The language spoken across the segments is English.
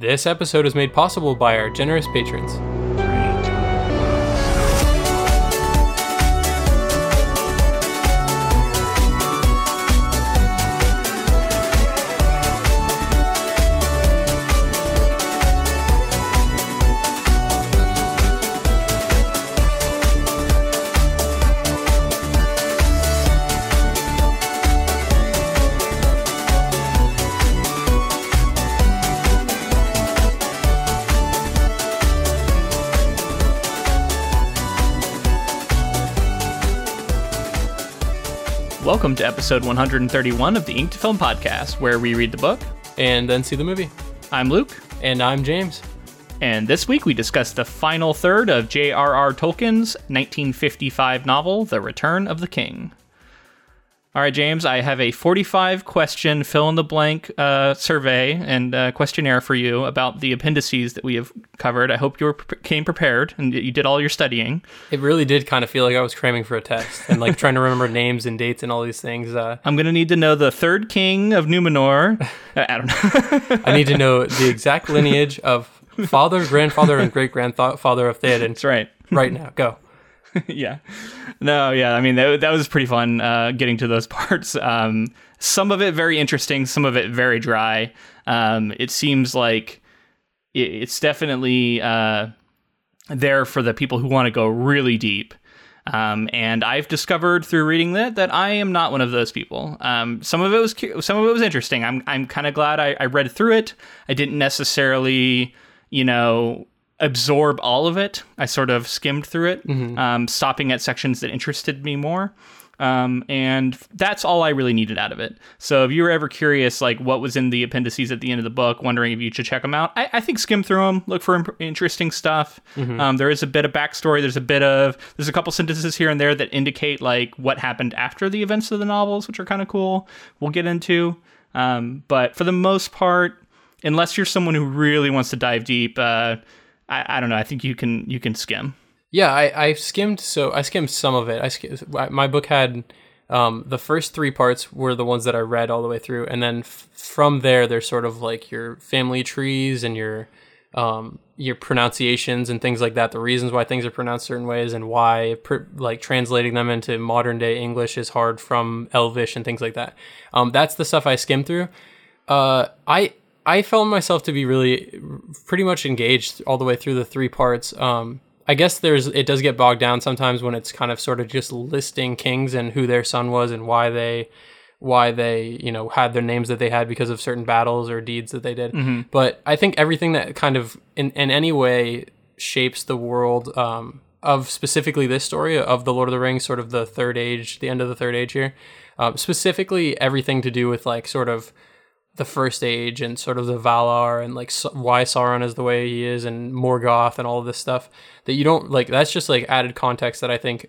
This episode is made possible by our generous patrons. Welcome to episode 131 of the Ink to Film podcast, where we read the book. And then see the movie. I'm Luke, And I'm James. and this week we discuss the final third of J.R.R. Tolkien's 1955 novel, The Return of the King. All right, James, I have a 45 question fill in the blank uh, survey and uh, questionnaire for you about the appendices that we have covered. I hope you were, came prepared and you did all your studying. It really did kind of feel like I was cramming for a test and like trying to remember names and dates and all these things. Uh, I'm going to need to know the third king of Numenor. Uh, I don't know. I need to know the exact lineage of father, grandfather, and great grandfather of Theoden That's right. right now. Go. yeah. No, yeah. I mean, that, that was pretty fun uh, getting to those parts. Um, some of it very interesting, some of it very dry. Um, it seems like it, it's definitely uh, there for the people who want to go really deep. Um, and I've discovered through reading that that I am not one of those people. Um, some of it was cu- some of it was interesting. I'm I'm kind of glad I, I read through it. I didn't necessarily, you know, absorb all of it. I sort of skimmed through it, um, stopping at sections that interested me more. Um, and that's all I really needed out of it. So if you were ever curious, like what was in the appendices at the end of the book, wondering if you should check them out, I, I think skim through them, look for imp- interesting stuff. Um, there is a bit of backstory. There's a bit of there's a couple sentences here and there that indicate like what happened after the events of the novels, which are kind of cool. We'll get into. Um, but for the most part, unless you're someone who really wants to dive deep, uh, I, I don't know. I think you can you can skim. Yeah, I, I skimmed. So I skimmed some of it. I skimmed, my book had um, the first three parts were the ones that I read all the way through, and then f- from there, there's sort of like your family trees and your um, your pronunciations and things like that. The reasons why things are pronounced certain ways and why pr- like translating them into modern day English is hard from Elvish and things like that. Um, that's the stuff I skimmed through. Uh, I I found myself to be really pretty much engaged all the way through the three parts. Um, I guess there's it does get bogged down sometimes when it's kind of sort of just listing kings and who their son was and why they why they you know had their names that they had because of certain battles or deeds that they did. But I think everything that kind of in, in any way shapes the world um, of specifically this story of the Lord of the Rings, sort of the third age, the end of the third age here, um, specifically everything to do with like sort of the first age and sort of the Valar and like why Sauron is the way he is and Morgoth and all this stuff that you don't like that's just like added context that I think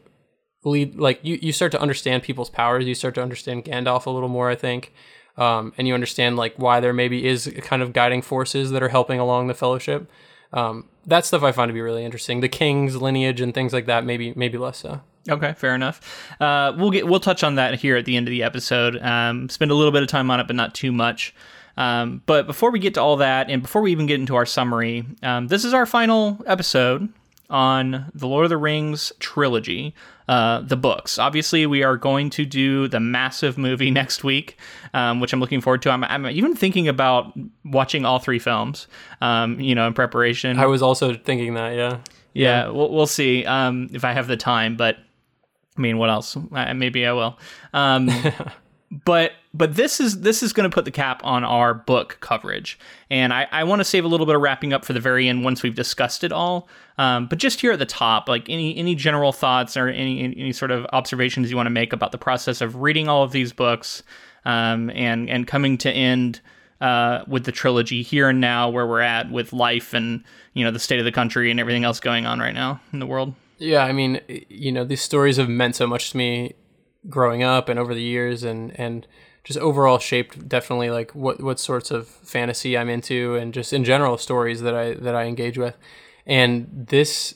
lead like you, you start to understand people's powers. You start to understand Gandalf a little more I think. Um, and you understand like why there maybe is kind of guiding forces that are helping along the fellowship. Um, that stuff I find to be really interesting. The king's lineage and things like that maybe maybe less so Okay, fair enough. Uh, we'll get we'll touch on that here at the end of the episode. Um, spend a little bit of time on it, but not too much. Um, but before we get to all that, and before we even get into our summary, um, this is our final episode on the Lord of the Rings trilogy, uh, the books. Obviously, we are going to do the massive movie next week, um, which I'm looking forward to. I'm, I'm even thinking about watching all three films, um, you know, in preparation. I was also thinking that yeah Yeah, We'll, we'll see um, if I have the time, but I mean, what else? Uh, maybe I will. Um, but but this is this is going to put the cap on our book coverage, and I, I want to save a little bit of wrapping up for the very end once we've discussed it all. Um, but just here at the top, like any any general thoughts or any any sort of observations you want to make about the process of reading all of these books, um, and and coming to end uh, with the trilogy here and now, where we're at with life and you know the state of the country and everything else going on right now in the world. Yeah, I mean, you know, these stories have meant so much to me growing up and over the years and and just overall shaped definitely like what what sorts of fantasy I'm into and just in general stories that I that I engage with. And this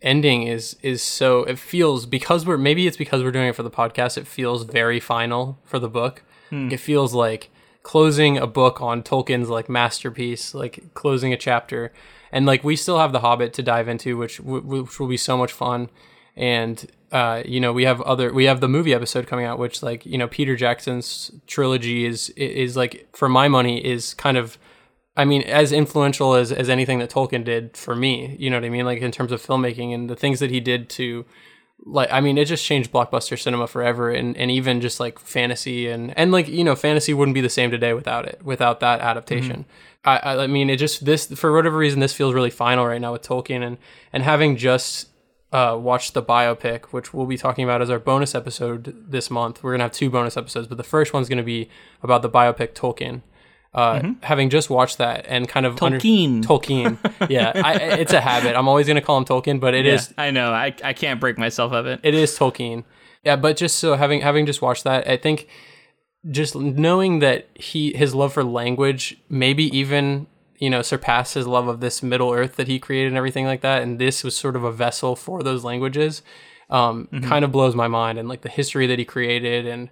ending is is so it feels because we're maybe it's because we're doing it for the podcast, it feels very final for the book. Hmm. It feels like closing a book on Tolkien's like masterpiece, like closing a chapter, and like we still have The Hobbit to dive into, which which will be so much fun, and uh, you know we have other we have the movie episode coming out, which like you know Peter Jackson's trilogy is is like for my money is kind of. I mean, as influential as, as anything that Tolkien did for me, you know what I mean? Like in terms of filmmaking and the things that he did to like I mean it just changed blockbuster cinema forever and, and even just like fantasy and and like you know fantasy wouldn't be the same today without it without that adaptation. Mm-hmm. I, I mean it just this for whatever reason this feels really final right now with Tolkien and and having just uh, watched the biopic which we'll be talking about as our bonus episode this month. We're gonna have two bonus episodes, but the first one's gonna be about the biopic Tolkien uh, mm-hmm. having just watched that and kind of Tolkien. Under- Tolkien. yeah, I, it's a habit. I'm always going to call him Tolkien, but it yeah, is. I know. I, I can't break myself of it. It is Tolkien. Yeah, but just so having having just watched that, I think just knowing that he his love for language maybe even you know surpassed his love of this Middle Earth that he created and everything like that, and this was sort of a vessel for those languages. Um, mm-hmm. kind of blows my mind and like the history that he created and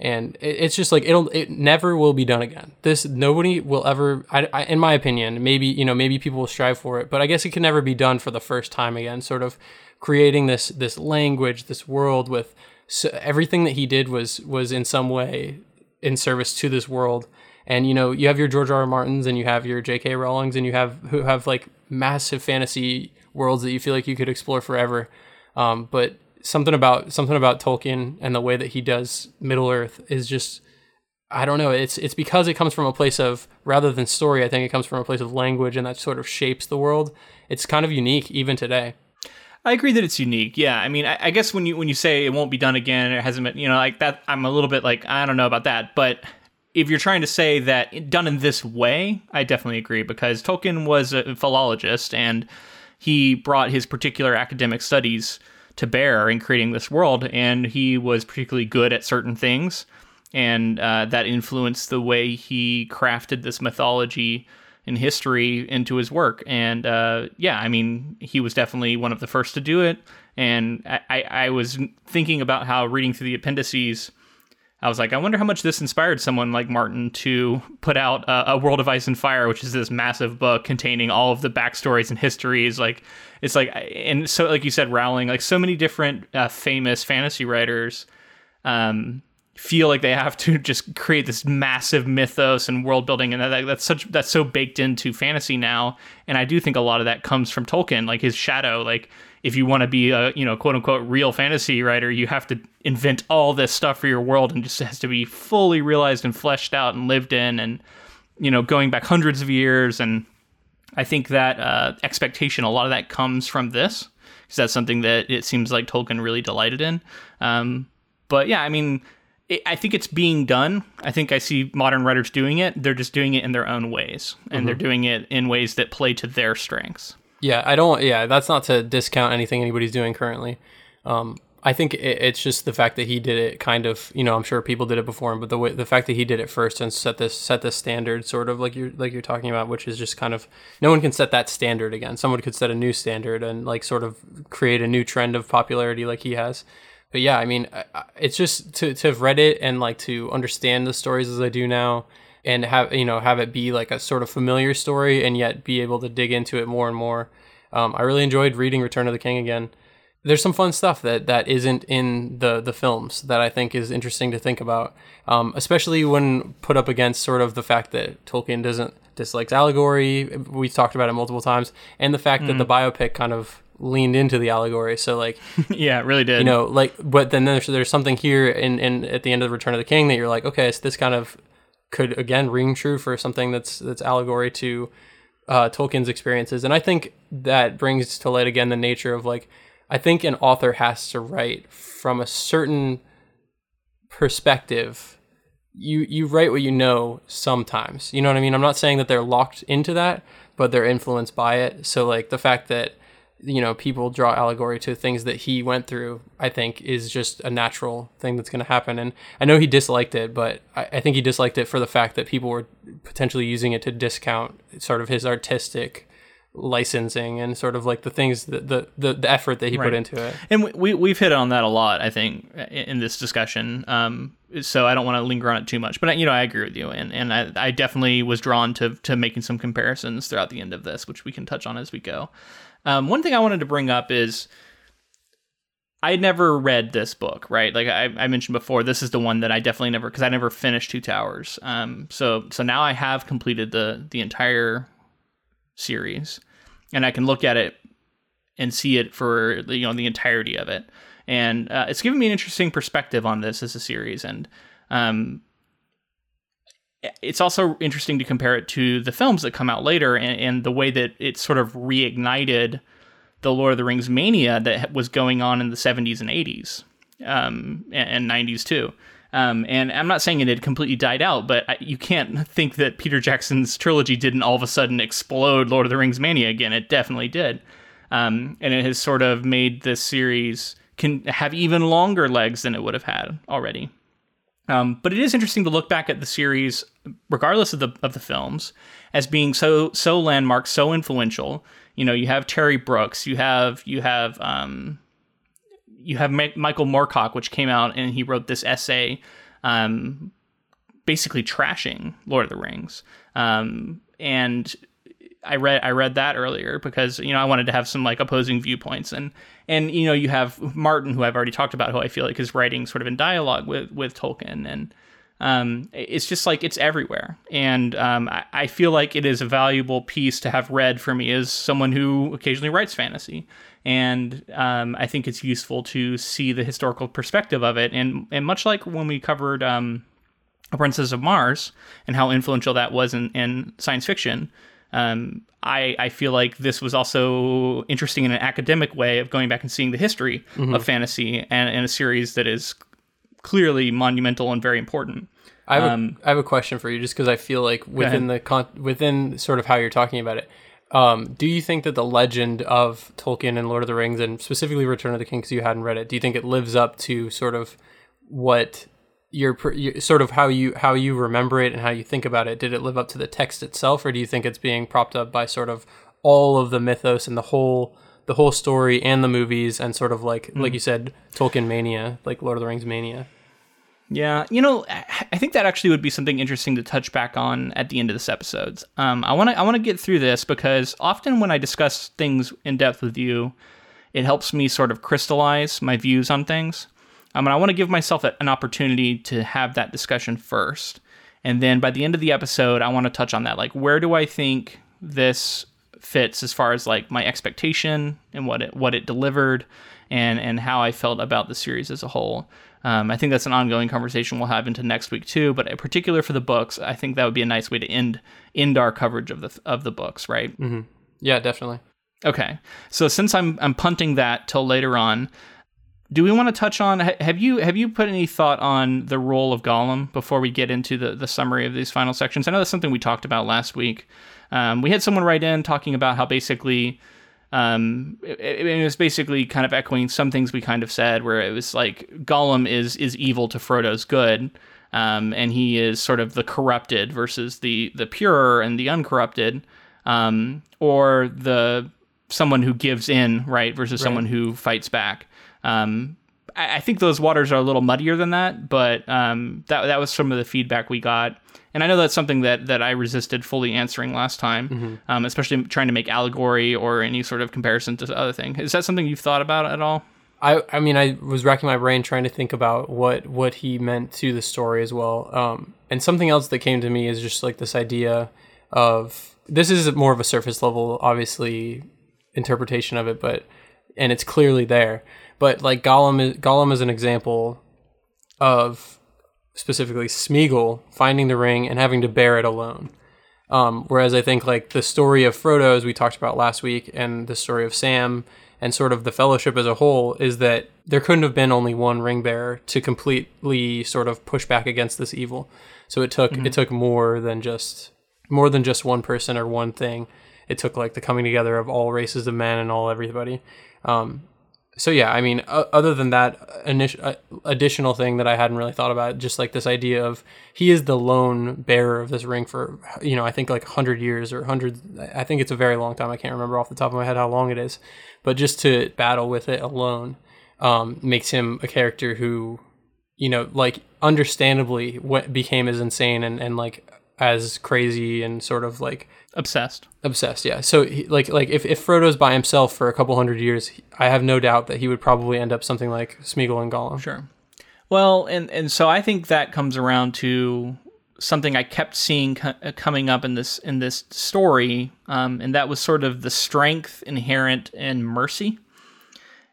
and it's just like it'll it never will be done again this nobody will ever I, I, in my opinion maybe you know maybe people will strive for it but i guess it can never be done for the first time again sort of creating this this language this world with so everything that he did was was in some way in service to this world and you know you have your george r. r martins and you have your j.k rowlings and you have who have like massive fantasy worlds that you feel like you could explore forever um, but something about something about Tolkien and the way that he does Middle Earth is just I don't know. It's it's because it comes from a place of rather than story. I think it comes from a place of language, and that sort of shapes the world. It's kind of unique even today. I agree that it's unique. Yeah, I mean, I, I guess when you when you say it won't be done again, it hasn't been, you know, like that. I'm a little bit like I don't know about that, but if you're trying to say that done in this way, I definitely agree because Tolkien was a philologist and he brought his particular academic studies to bear in creating this world, and he was particularly good at certain things, and uh, that influenced the way he crafted this mythology and history into his work. And uh, yeah, I mean, he was definitely one of the first to do it. And I, I was thinking about how reading through the appendices I was like, I wonder how much this inspired someone like Martin to put out uh, A World of Ice and Fire, which is this massive book containing all of the backstories and histories. Like, it's like, and so, like you said, Rowling, like so many different uh, famous fantasy writers um, feel like they have to just create this massive mythos and world building, and that, that's such that's so baked into fantasy now. And I do think a lot of that comes from Tolkien, like his shadow, like if you want to be a you know quote unquote real fantasy writer, you have to invent all this stuff for your world, and just has to be fully realized and fleshed out and lived in, and you know going back hundreds of years. And I think that uh, expectation, a lot of that comes from this, because that's something that it seems like Tolkien really delighted in. Um, but yeah, I mean. I think it's being done. I think I see modern writers doing it. They're just doing it in their own ways, and mm-hmm. they're doing it in ways that play to their strengths. Yeah, I don't. Yeah, that's not to discount anything anybody's doing currently. Um, I think it, it's just the fact that he did it. Kind of, you know, I'm sure people did it before him, but the way, the fact that he did it first and set this set this standard, sort of like you're like you're talking about, which is just kind of no one can set that standard again. Someone could set a new standard and like sort of create a new trend of popularity, like he has. But yeah, I mean, it's just to to have read it and like to understand the stories as I do now and have you know have it be like a sort of familiar story and yet be able to dig into it more and more. Um, I really enjoyed reading Return of the King again. There's some fun stuff that, that isn't in the the films that I think is interesting to think about, um, especially when put up against sort of the fact that Tolkien doesn't dislikes allegory. We've talked about it multiple times, and the fact mm. that the mm. biopic kind of leaned into the allegory. So like, yeah, it really did. You know, like, but then there's there's something here in in at the end of the Return of the King that you're like, okay, so this kind of could again ring true for something that's that's allegory to uh, Tolkien's experiences, and I think that brings to light again the nature of like I think an author has to write from a certain perspective. You you write what you know sometimes. You know what I mean? I'm not saying that they're locked into that, but they're influenced by it. So like the fact that you know people draw allegory to things that he went through i think is just a natural thing that's going to happen and i know he disliked it but I, I, think he disliked it for the fact that people were potentially using it to discount sort of his artistic licensing and sort of like the things that the the, the effort that he Right. put into it. And we, we we've hit on that a lot, I think, in, in this discussion. Um, so I don't want to linger on it too much, but you know, I agree with you, and and I, I definitely was drawn to to making some comparisons throughout the end of this, which we can touch on as we go. Um, one thing I wanted to bring up is I never read this book, right? Like I, I mentioned before, this is the one that I definitely never because I never finished Two Towers. Um, so so now I have completed the the entire series, and I can look at it and see it for you know the entirety of it, and uh, it's given me an interesting perspective on this as a series, and um, it's also interesting to compare it to the films that come out later, and, and the way that it sort of reignited the Lord of the Rings mania that was going on in the 70s and 80s um, and, and 90s too. Um, and I'm not saying it had completely died out, but I, you can't think that Peter Jackson's trilogy didn't all of a sudden explode Lord of the Rings mania again. It definitely did. Um, and it has sort of made this series can have even longer legs than it would have had already. Um, but it is interesting to look back at the series, regardless of the of the films, as being so so landmark, so influential. You know, you have Terry Brooks, you have you have um, you have Ma- Michael Moorcock, which came out and he wrote this essay, um, basically trashing Lord of the Rings. Um, and I read I read that earlier because you know I wanted to have some like opposing viewpoints and and you know you have Martin who I've already talked about who I feel like is writing sort of in dialogue with with Tolkien. And um, it's just like it's everywhere. And um, I, I feel like it is a valuable piece to have read for me as someone who occasionally writes fantasy. And um, I think it's useful to see the historical perspective of it. And and much like when we covered um, Princess of Mars and how influential that was in, in science fiction. Um, I, I feel like this was also interesting in an academic way of going back and seeing the history of fantasy and, and a series that is clearly monumental and very important. I have, Um, a, I have a question for you, just because I feel like within the con- within sort of how you're talking about it, um, do you think that the legend of Tolkien and Lord of the Rings, and specifically Return of the King, because you hadn't read it, do you think it lives up to sort of what your, your sort of how you how you remember it and how you think about it? Did it live up to the text itself, or do you think it's being propped up by sort of all of the mythos and the whole the whole story and the movies and sort of like like you said Tolkien mania, like Lord of the Rings mania? Yeah, you know, I I think that actually would be something interesting to touch back on at the end of this episode. Um, I want to I want to get through this because often when I discuss things in depth with you, it helps me sort of crystallize my views on things. Um, and I want to give myself a- an opportunity to have that discussion first, and then by the end of the episode, I want to touch on that. Like, where do I think this fits as far as like my expectation and what it what it delivered, and and how I felt about the series as a whole. Um, I think that's an ongoing conversation we'll have into next week too. But in particular for the books, I think that would be a nice way to end end our coverage of the of the books, right? Mm-hmm. Yeah, definitely. Okay. So since I'm I'm punting that till later on, do we want to touch on have you have you put any thought on the role of Gollum before we get into the the summary of these final sections? I know that's something we talked about last week. Um, we had someone write in talking about how basically um, it, it was basically kind of echoing some things we kind of said, where it was like Gollum is is evil to Frodo's good, um, and he is sort of the corrupted versus the the pure and the uncorrupted, um, or the someone who gives in, right, versus someone who fights back. Um, I, I think those waters are a little muddier than that, but um, that that was some of the feedback we got, and I know that's something that that I resisted fully answering last time, um, especially trying to make allegory or any sort of comparison to other thing. Is that something you've thought about at all? I, I mean, I was racking my brain trying to think about what what he meant to the story as well. Um, and something else that came to me is just like this idea of this is more of a surface level, obviously, interpretation of it, but and it's clearly there. But like Gollum, is, Gollum is an example of specifically Smeagol finding the ring and having to bear it alone. Um, whereas I think like the story of Frodo, as we talked about last week, and the story of Sam and sort of the Fellowship as a whole, is that there couldn't have been only one ring bearer to completely sort of push back against this evil. So it took it took more than just more than just one person or one thing. It took like the coming together of all races of men and all everybody. Um, so yeah, I mean, uh, other than that initial uh, additional thing that I hadn't really thought about, just like this idea of he is the lone bearer of this ring for you know I think like hundred years or hundreds. I think it's a very long time. I can't remember off the top of my head how long it is, but just to battle with it alone um, makes him a character who you know like understandably what became as insane and and like as crazy and sort of like obsessed. Obsessed yeah. So he, like like if, if frodo's by himself for a couple hundred years i have no doubt that he would probably end up something like smeagol and gollum. Sure. Well and and so i think that comes around to something i kept seeing co- uh, coming up in this in this story um, and that was sort of the strength inherent in mercy.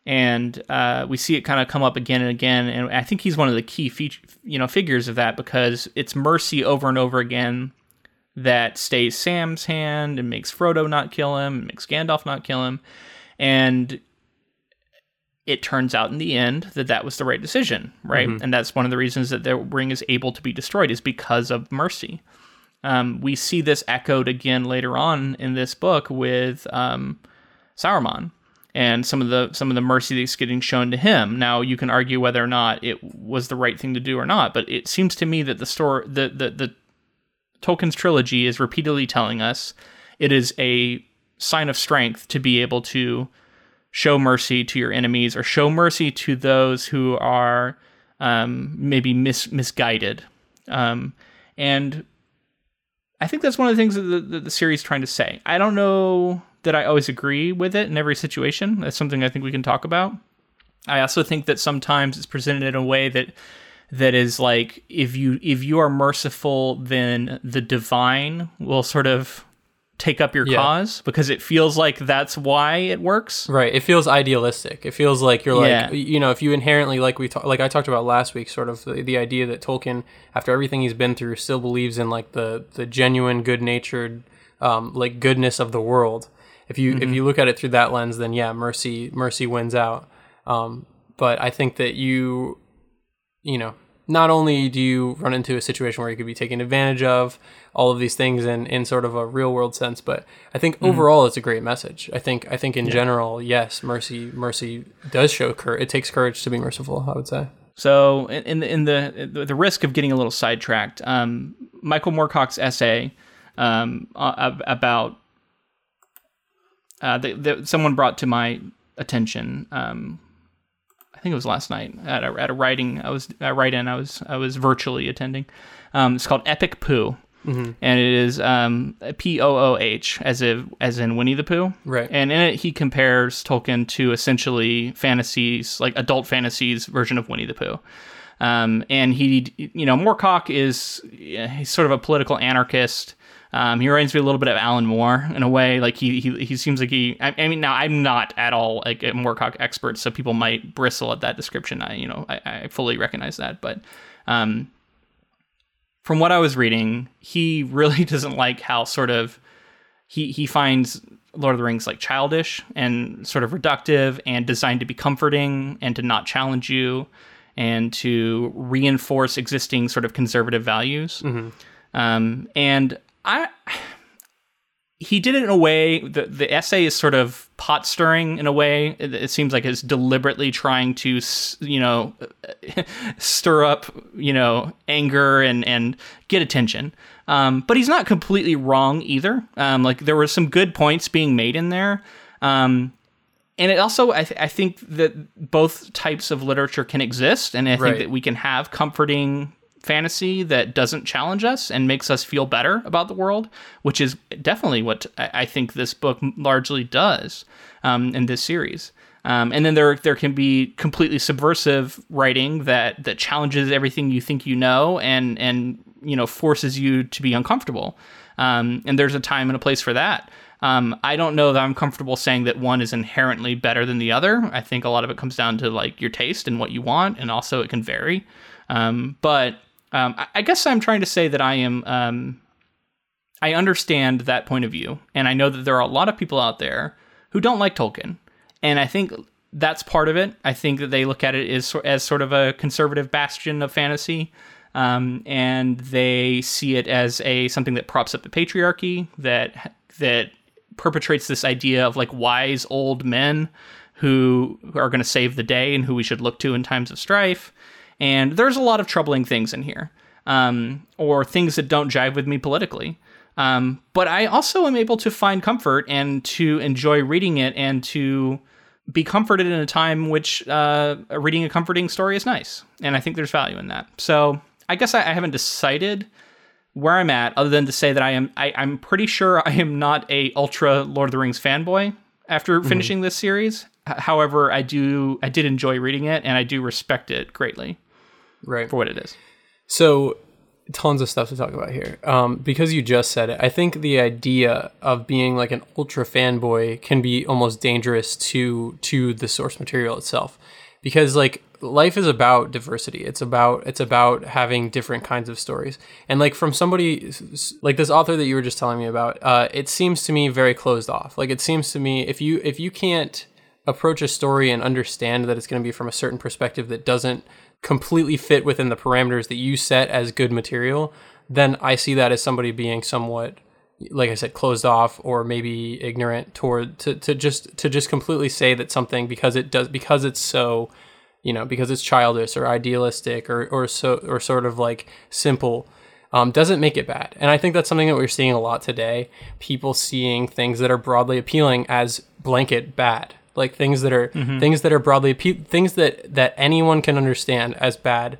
And uh, we see it kind of come up again and again and i think he's one of the key feature, you know figures of that because it's mercy over and over again that stays Sam's hand and makes Frodo not kill him, makes Gandalf not kill him. And it turns out in the end that that was the right decision, right? Mm-hmm. And that's one of the reasons that the ring is able to be destroyed is because of mercy. Um, we see this echoed again later on in this book with um, Sauron and some of the some of the mercy that's getting shown to him. Now you can argue whether or not it was the right thing to do or not, but it seems to me that the story the the, the Tolkien's trilogy is repeatedly telling us it is a sign of strength to be able to show mercy to your enemies or show mercy to those who are um, maybe mis- misguided. Um, and I think that's one of the things that the, that the series is trying to say. I don't know that I always agree with it in every situation. That's something I think we can talk about. I also think that sometimes it's presented in a way that that is like if you if you are merciful then the divine will sort of take up your yeah. cause because it feels like that's why it works right it feels idealistic it feels like you're like yeah. you know if you inherently like we talk, like i talked about last week sort of the, the idea that tolkien after everything he's been through still believes in like the the genuine good natured um, like goodness of the world if you mm-hmm. if you look at it through that lens then yeah mercy mercy wins out um, but i think that you you know, not only do you run into a situation where you could be taken advantage of all of these things in, in sort of a real world sense, but I think mm-hmm. overall it's a great message. I think I think in yeah. general, yes, mercy mercy does show courage. It takes courage to be merciful. I would say. So in in the the, the risk of getting a little sidetracked, um, Michael Moorcock's essay um, about uh, the, the, someone brought to my attention um, think it was last night at a, at a writing I was a write-in I was I was virtually attending. Um, it's called Epic Pooh. Mm-hmm. And it is um, P O O H, as if as in Winnie the Pooh. Right. And in it, he compares Tolkien to essentially fantasies, like adult fantasies version of Winnie the Pooh. Um, and he, you know, Moorcock is he's sort of a political anarchist. Um, he reminds me a little bit of Alan Moore in a way. Like he he, he seems like he. I, I mean, now I'm not at all like a Moorcock expert, so people might bristle at that description. I you know I, I fully recognize that, but um, from what I was reading, he really doesn't like how sort of he he finds Lord of the Rings like childish and sort of reductive and designed to be comforting and to not challenge you and to reinforce existing sort of conservative values. Mm-hmm. Um, and I he did it in a way the the essay is sort of pot stirring in a way. It, it, seems like it's deliberately trying to you know stir up you know anger and and get attention. Um, but he's not completely wrong either. Um, like there were some good points being made in there. Um, and it also I, th- I think that both types of literature can exist and i think right. that we can have comforting fantasy that doesn't challenge us and makes us feel better about the world, which is definitely what I think this book largely does um, in this series. Um, and then there there can be completely subversive writing that that challenges everything you think you know and and you know forces you to be uncomfortable. Um, and there's a time and a place for that. Um, I don't know that I'm comfortable saying that one is inherently better than the other. I think a lot of it comes down to like your taste and what you want, and also it can vary. Um, but um, I, guess I'm trying to say that I am. Um, I understand that point of view, and I know that there are a lot of people out there who don't like Tolkien, and I think that's part of it. I think that they look at it as as sort of a conservative bastion of fantasy, um, and they see it as a something that props up the patriarchy that that perpetrates this idea of like wise old men who are going to save the day and who we should look to in times of strife. And there's a lot of troubling things in here, um, or things that don't jive with me politically. Um, but I also am able to find comfort and to enjoy reading it and to be comforted in a time which uh, reading a comforting story is nice. And I think there's value in that. So I guess I, I haven't decided where I'm at, other than to say that I am I, am pretty sure I am not a ultra Lord of the Rings fanboy after mm-hmm. finishing this series. H- however, I do I did enjoy reading it and I do respect it greatly. Right. For what it is. So tons of stuff to talk about here. Um, because you just said it, I think the idea of being like an ultra fanboy can be almost dangerous to to the source material itself. Because like life is about diversity. It's about it's about having different kinds of stories. And like from somebody like this author that you were just telling me about, uh, it seems to me very closed off. Like it seems to me if you if you can't approach a story and understand that it's going to be from a certain perspective that doesn't completely fit within the parameters that you set as good material, then I see that as somebody being somewhat like I said, closed off or maybe ignorant toward to, to just to just completely say that something because it does because it's so you know, because it's childish or idealistic or or so or sort of like simple. Um, doesn't make it bad. And I think that's something that we're seeing a lot today. People seeing things that are broadly appealing as blanket bad, like things that are mm-hmm. things that are broadly appe- things that that anyone can understand as bad.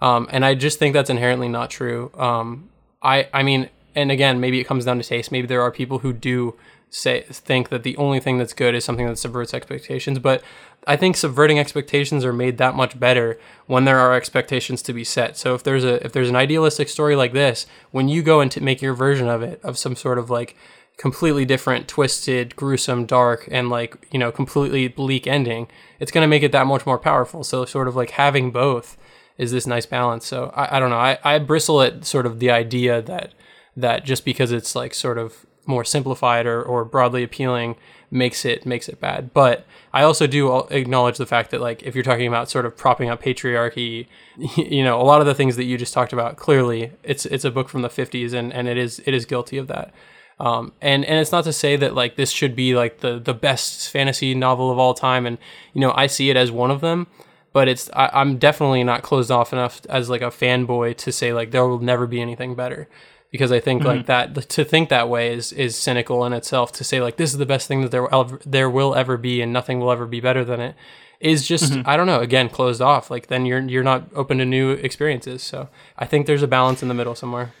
Um, and I just think that's inherently not true. Um, I I mean, and again, maybe it comes down to taste. Maybe there are people who do say think that the only thing that's good is something that subverts expectations, but I think subverting expectations are made that much better when there are expectations to be set. So if there's a if there's an idealistic story like this, when you go and to make your version of it of some sort of like completely different, twisted, gruesome, dark, and like you know completely bleak ending, it's going to make it that much more powerful. So sort of like having both is this nice balance. So I, I don't know. I, I bristle at sort of the idea that that just because it's like sort of more simplified or, or broadly appealing makes it makes it bad. But I also do acknowledge the fact that like if you're talking about sort of propping up patriarchy, you know, a lot of the things that you just talked about clearly it's it's a book from the 50s and and it is it is guilty of that. Um, and and it's not to say that like this should be like the the best fantasy novel of all time and you know I see it as one of them but it's I, am definitely not closed off enough as like a fanboy to say like there will never be anything better because I think mm-hmm. like that to think that way is is cynical in itself. To say like this is the best thing that there will ever, there will ever be and nothing will ever be better than it is just mm-hmm. I don't know again closed off. Like then you're you're not open to new experiences. So I think there's a balance in the middle somewhere.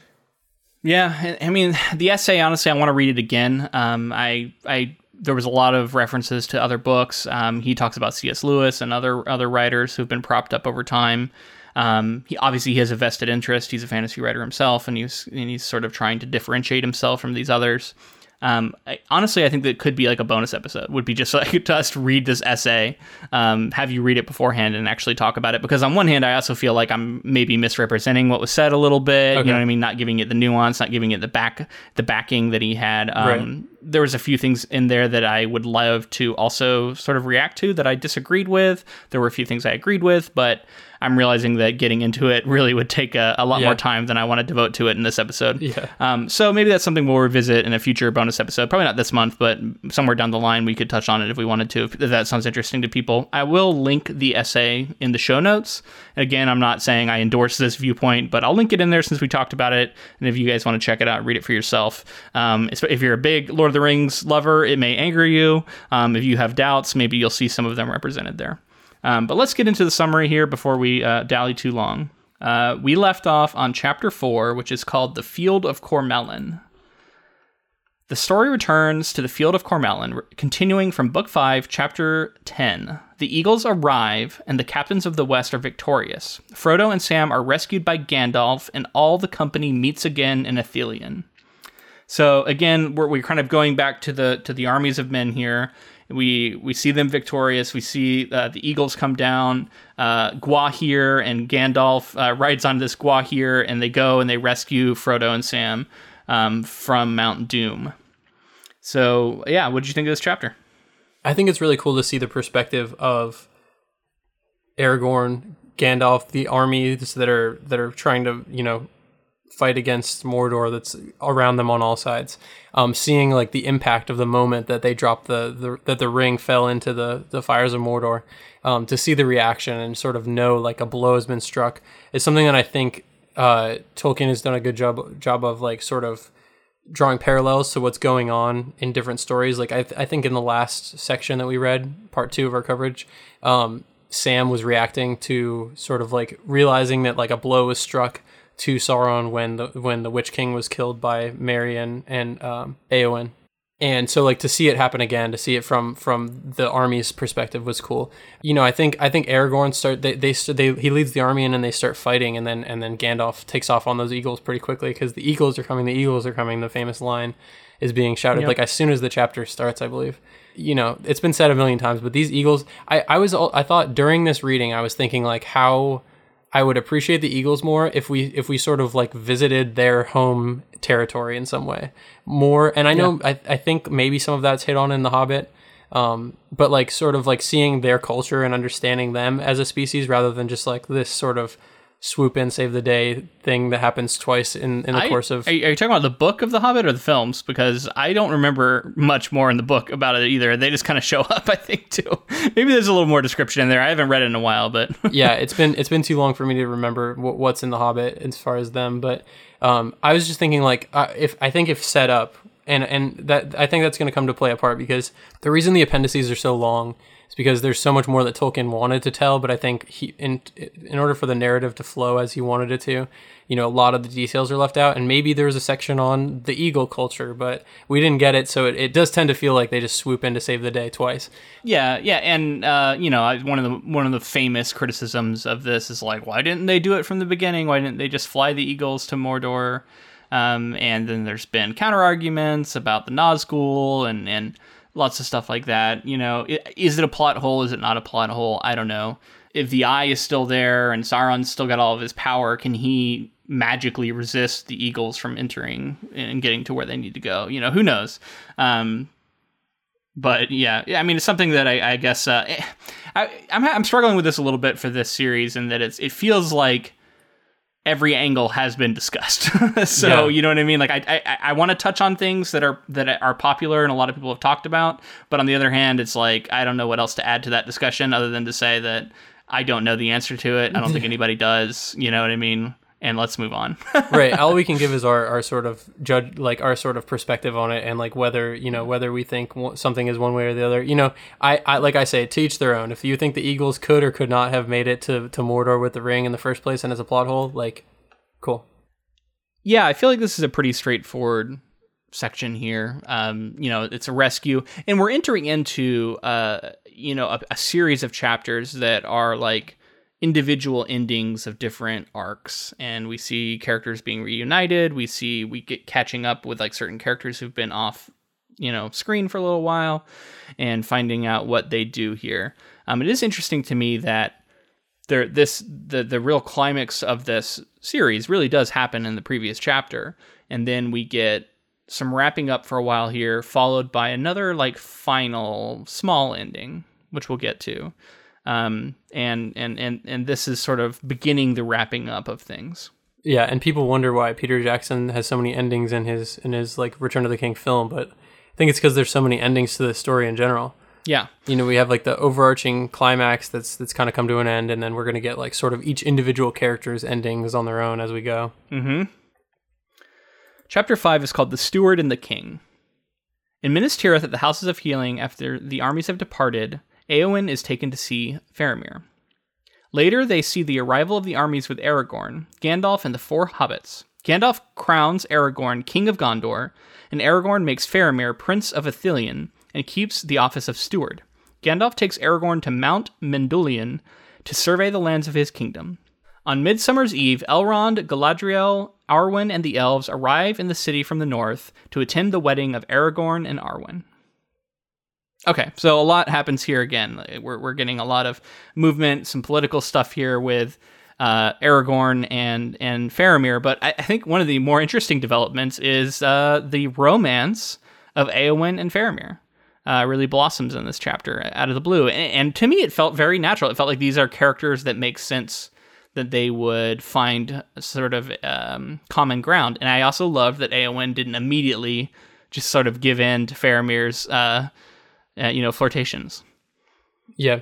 Yeah, I mean the essay. Honestly, I want to read it again. Um, I I there was a lot of references to other books. Um, he talks about C.S. Lewis and other other writers who've been propped up over time. Um, he obviously he has a vested interest. He's a fantasy writer himself, and he's and he's sort of trying to differentiate himself from these others. Um, I, honestly, I think that could be like a bonus episode. Would be just like to us read this essay, um, have you read it beforehand, and actually talk about it. Because on one hand, I also feel like I'm maybe misrepresenting what was said a little bit. Okay. You know what I mean? Not giving it the nuance, not giving it the back the backing that he had. Um, right. There was a few things in there that I would love to also sort of react to that I disagreed with. There were a few things I agreed with, but I'm realizing that getting into it really would take a, a lot yeah. more time than I want to devote to it in this episode. Yeah. Um, so maybe that's something we'll revisit in a future bonus episode. Probably not this month, but somewhere down the line we could touch on it if we wanted to. If that sounds interesting to people, I will link the essay in the show notes. Again, I'm not saying I endorse this viewpoint, but I'll link it in there since we talked about it. And if you guys want to check it out, read it for yourself. Um, if you're a big Lord of the Rings lover, it may anger you. Um, if you have doubts, maybe you'll see some of them represented there. Um, but let's get into the summary here before we uh, dally too long. Uh, we left off on chapter 4, which is called The Field of Cormallen. The story returns to the Field of Cormallen, continuing from Book 5, Chapter 10. The Eagles arrive, and the captains of the West are victorious. Frodo and Sam are rescued by Gandalf, and all the company meets again in Ithilien. So again, we're, we're kind of going back to the to the armies of men here, we we see them victorious. We see uh, the Eagles come down. Uh, Gwaihir and Gandalf uh, rides on this Gwaihir, and they go and they rescue Frodo and Sam um, from Mount Doom. So yeah, what did you think of this chapter? I think it's really cool to see the perspective of Aragorn, Gandalf, the armies that are that are trying to you know fight against Mordor that's around them on all sides. Um, seeing like the impact of the moment that they dropped the, the that the ring fell into the the fires of Mordor, um, to see the reaction and sort of know like a blow has been struck is something that I think uh, Tolkien has done a good job job of like sort of drawing parallels to what's going on in different stories. Like I, th- I think in the last section that we read, part two of our coverage, um, Sam was reacting to sort of like realizing that like a blow was struck to Sauron when the when the Witch King was killed by and and um, Eowyn. And so like to see it happen again, to see it from from the army's perspective was cool. You know, I think I think Aragorn start they they, they he leads the army in and then they start fighting and then and then Gandalf takes off on those eagles pretty quickly because the eagles are coming, the eagles are coming. The famous line is being shouted yep. like as soon as the chapter starts, I believe. You know, it's been said a million times, but these eagles, I I was I thought during this reading I was thinking like how I would appreciate the Eagles more if we if we sort of like visited their home territory in some way more. And I know yeah. I I think maybe some of that's hit on in The Hobbit, um, but like sort of like seeing their culture and understanding them as a species rather than just like this sort of swoop in save the day thing that happens twice in, in the I, course of are you, are you, talking about the book of the hobbit or the films? Because i don't remember much more in the book about it either. They just kind of show up i think too. Maybe there's a little more description in there. I haven't read it in a while but yeah it's been it's been too long for me to remember what's in the hobbit as far as them but um, i was just thinking like uh, if i think if set up and and that i think that's going to come to play a part because the reason the appendices are so long because there's so much more that Tolkien wanted to tell, but I think he in in order for the narrative to flow as he wanted it to, you know, a lot of the details are left out, and maybe there's a section on the eagle culture, but we didn't get it, so it, it does tend to feel like they just swoop in to save the day twice. Yeah, yeah, and uh, you know, one of the one of the famous criticisms of this is like, why didn't they do it from the beginning? Why didn't they just fly the eagles to Mordor? Um, and then there's been counter arguments about the Nazgul and and lots of stuff like that. You know, is it a plot hole? Is it not a plot hole? I don't know. If the eye is still there and Sauron's still got all of his power, can he magically resist the eagles from entering and getting to where they need to go? You know, who knows? Um, but yeah, I mean, it's something that I, I guess uh, I, I'm, I'm struggling with this a little bit for this series, and that it's it feels like every angle has been discussed. so yeah. you know what I mean? Like I I, I want to touch on things that are that are popular and a lot of people have talked about, but on the other hand, it's like I don't know what else to add to that discussion other than to say that I don't know the answer to it. I don't think anybody does. You know what I mean? And let's move on. right. All we can give is our, our sort of judge, like our sort of perspective on it, and like whether you know whether we think something is one way or the other. You know, I, I like I say, teach their own. If you think the Eagles could or could not have made it to to Mordor with the ring in the first place and as a plot hole, like, cool. Yeah, I feel like this is a pretty straightforward section here. Um, you know, it's a rescue, and we're entering into uh, you know, a, a series of chapters that are like individual endings of different arcs and we see characters being reunited. We see we get catching up with like certain characters who've been off you know screen for a little while and finding out what they do here. Um, it is interesting to me that there this the the real climax of this series really does happen in the previous chapter and then we get some wrapping up for a while here followed by another like final small ending which we'll get to um, and and and and this is sort of beginning the wrapping up of things. Yeah, and people wonder why Peter Jackson has so many endings in his in his like Return of the King film, but I think it's because there's so many endings to the story in general. Yeah, you know, we have like the overarching climax that's that's kind of come to an end, and then we're gonna get like sort of each individual character's endings on their own as we go. Mm-hmm. Chapter five is called "The Steward and the King." In Minas Tirith, at the Houses of Healing, after the armies have departed, Eowyn is taken to see Faramir. Later, they see the arrival of the armies with Aragorn, Gandalf, and the four hobbits. Gandalf crowns Aragorn king of Gondor, and Aragorn makes Faramir prince of Ithilien and keeps the office of steward. Gandalf takes Aragorn to Mount Mindolluin to survey the lands of his kingdom. On Midsummer's Eve, Elrond, Galadriel, Arwen, and the elves arrive in the city from the north to attend the wedding of Aragorn and Arwen. Okay, so a lot happens here again. We're, we're getting a lot of movement, some political stuff here with uh, Aragorn and and Faramir. But I, I, think one of the more interesting developments is uh, the romance of Eowyn and Faramir. Uh, really blossoms in this chapter out of the blue, and, and, to me, it felt very natural. It felt like these are characters that make sense that they would find sort of um, common ground. And I also love that Eowyn didn't immediately just sort of give in to Faramir's, uh, you know, flirtations. Yeah,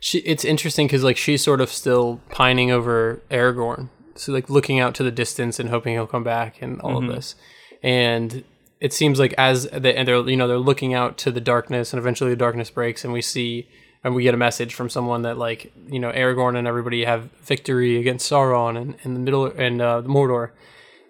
she. It's interesting because like she's sort of still pining over Aragorn, so like looking out to the distance and hoping he'll come back and all Mm-hmm. of this, and it seems like as they and they're you know they're looking out to the darkness and eventually the darkness breaks and we see and we get a message from someone that like you know Aragorn and everybody have victory against Sauron and in the middle and uh, Mordor,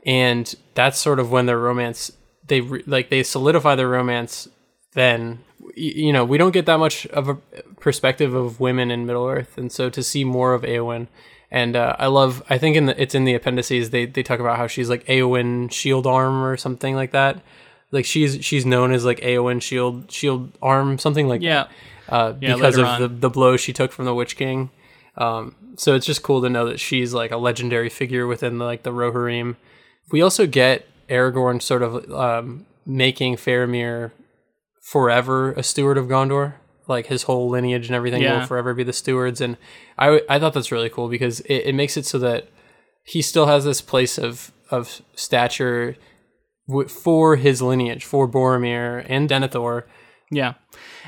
and that's sort of when their romance they re- like they solidify their romance. Then you know we don't get that much of a perspective of women in Middle Earth, and so to see more of Eowyn. And uh, I love. I think in the it's in the appendices. They they talk about how she's like Eowyn Shield Arm or something like that. Like she's she's known as like Eowyn Shield Shield Arm something like Yeah. uh, Yeah, because of on. the, the blow she took from the Witch King. Um, so it's just cool to know that she's like a legendary figure within the, like the Rohirrim. We also get Aragorn sort of um, making Faramir forever a steward of Gondor. Like his whole lineage and everything Yeah. will forever be the stewards, and I I thought that's really cool because it, it makes it so that he still has this place of of stature w- for his lineage, for Boromir and Denethor. Yeah.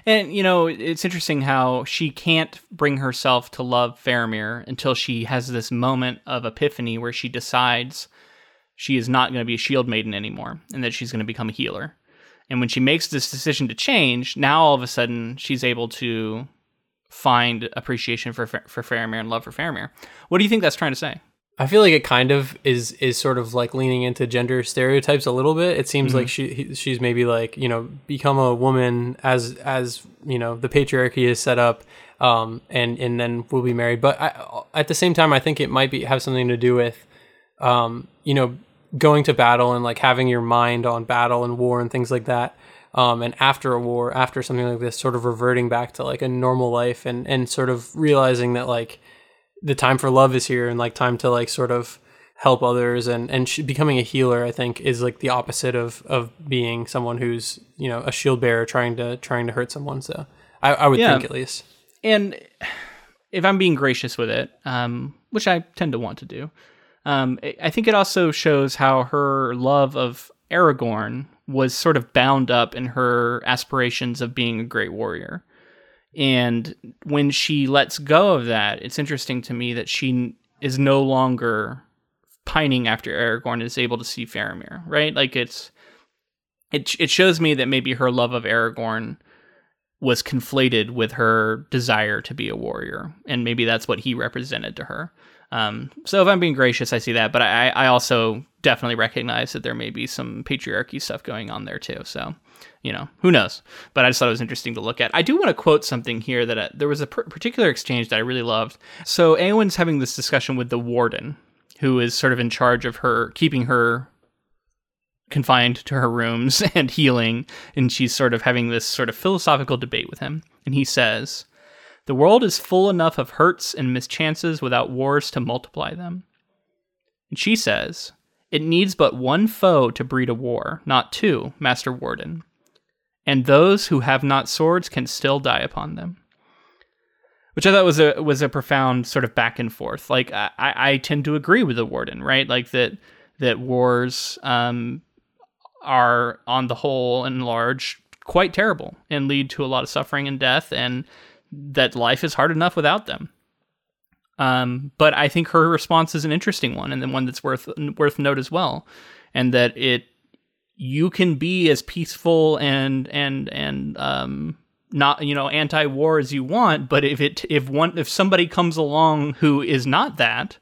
And, you know, it's interesting how she can't bring herself to love Faramir until she has this moment of epiphany where she decides she is not going to be a shield maiden anymore and that she's going to become a healer. And when she makes this decision to change, now all of a sudden she's able to find appreciation for for Faramir and love for Faramir. What do you think that's trying to say? I feel like it kind of is is sort of like leaning into gender stereotypes a little bit. It seems like she she's maybe like you know become a woman as as you know the patriarchy is set up, um, and and then we'll be married. But I, at the same time, I think it might be have something to do with, um, you know, going to battle and like having your mind on battle and war and things like that. Um, and after a war, after something like this, sort of reverting back to like a normal life and and sort of realizing that like the time for love is here and like time to like sort of help others and and sh- becoming a healer i think is like the opposite of of being someone who's you know a shield bearer trying to trying to hurt someone so i, I would Yeah. think at least and if I'm being gracious with it, um, which I tend to want to do, um, I- think it also shows how her love of Aragorn was sort of bound up in her aspirations of being a great warrior. And when she lets go of that, it's interesting to me that she is no longer pining after Aragorn is able to see Faramir, right? Like it's it it shows me that maybe her love of Aragorn was conflated with her desire to be a warrior, and maybe that's what he represented to her. Um, so if I'm being gracious, I see that, but I, I also definitely recognize that there may be some patriarchy stuff going on there too. So, you know, who knows? But I just thought it was interesting to look at. I do want to quote something here that uh, there was a particular exchange that I really loved. So Eowyn's having this discussion with the warden, who is sort of in charge of her keeping her confined to her rooms and healing, and she's sort of having this sort of philosophical debate with him. And he says, The world is full enough of hurts and mischances without wars to multiply them. And she says, It needs but one foe to breed a war, not two, Master Warden. And those who have not swords can still die upon them. Which I thought was a was a profound sort of back and forth. Like I, I tend to agree with the warden, right? Like that that wars um, are on the whole and large quite terrible and lead to a lot of suffering and death and that life is hard enough without them um, but i think her response is an interesting one and then one that's worth worth note as well and that it you can be as peaceful and and and um not you know anti-war as you want but if it if one if somebody comes along who is not that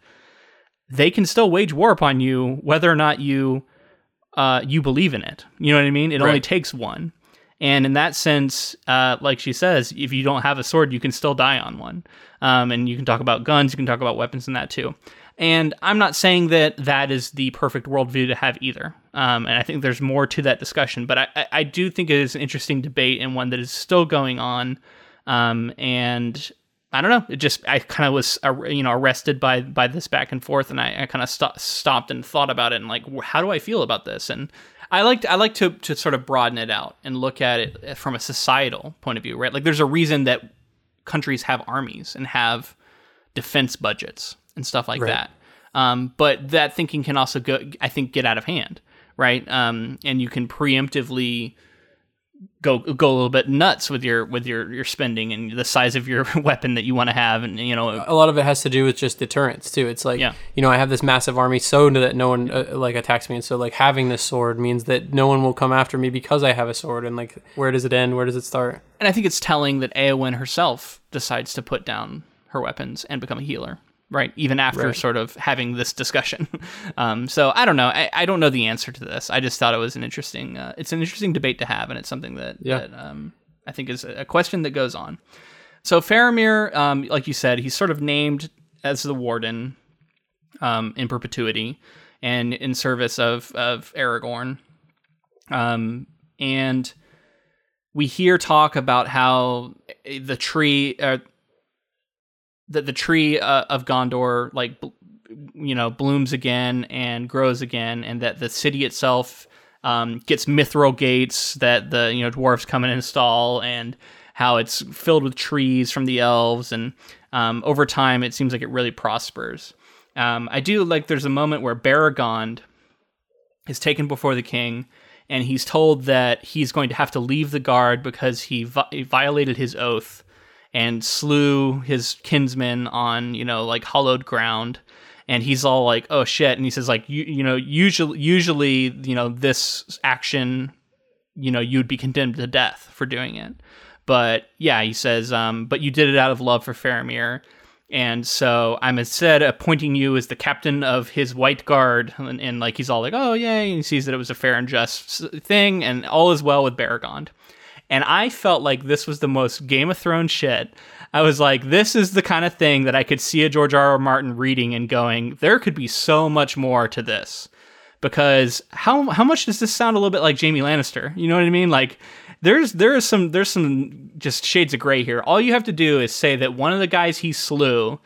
they can still wage war upon you whether or not you uh, you believe in it. You know what I mean? It only takes one. And in that sense, uh, like she says, if you don't have a sword, you can still die on one. Um, and you can talk about guns, you can talk about weapons and that too. And I'm not saying that that is the perfect worldview to have either. Um, and I think there's more to that discussion. But I, I- do think it is an interesting debate and one that is still going on. Um, and I don't know. It just I kind of was uh, you know arrested by by this back and forth, and I, I kind of sto- stopped and thought about it and like, how do I feel about this? And I like I like to to sort of broaden it out and look at it from a societal point of view, right? Like, there's a reason that countries have armies and have defense budgets, and stuff like Right. that. Um, but that thinking can also go, I think, get out of hand, right? Um, and you can preemptively go go a little bit nuts with your with your your spending and the size of your weapon that you want to have, and you know, a lot of it has to do with just deterrence too. It's like Yeah. you know I have this massive army so that no one uh, like attacks me, and so like having this sword means that no one will come after me because I have a sword. And like where does it end? Where does it start? and I think it's telling that Eowyn herself decides to put down her weapons and become a healer, right? Even after Right. sort of having this discussion. um, so I don't know. I, I don't know the answer to this. I just thought it was an interesting. Uh, it's an interesting debate to have, and it's something that, Yeah. that um, I think is a question that goes on. So Faramir, um, like you said, he's sort of named as the warden um, in perpetuity and in service of of Aragorn. Um, and we hear talk about how the tree, uh, that the tree uh, of Gondor, like you know, blooms again and grows again, and that the city itself um, gets mithril gates that the you know dwarves come and install, and how it's filled with trees from the elves, and um, over time it seems like it really prospers. Um, I do like there's a moment where Beregond is taken before the king, and he's told that he's going to have to leave the guard because he, vi- he violated his oath and slew his kinsmen on you know like hollowed ground. And he's all like oh shit. And he says like you you know usually usually you know this action you know you'd be condemned to death for doing it. But yeah he says um but you did it out of love for Faramir. And so I'm instead appointing you as the captain of his white guard. And, and like he's all like oh yay. And he sees that it was a fair and just thing and all is well with Beregond and I felt like this was the most Game of Thrones shit. I was like, this is the kind of thing that I could see a George R. R. Martin reading and going, there could be so much more to this. Because how how much does this sound a little bit like Jaime Lannister? You know what I mean? Like there's there is some there's some just shades of gray here. All you have to do is say that one of the guys he slew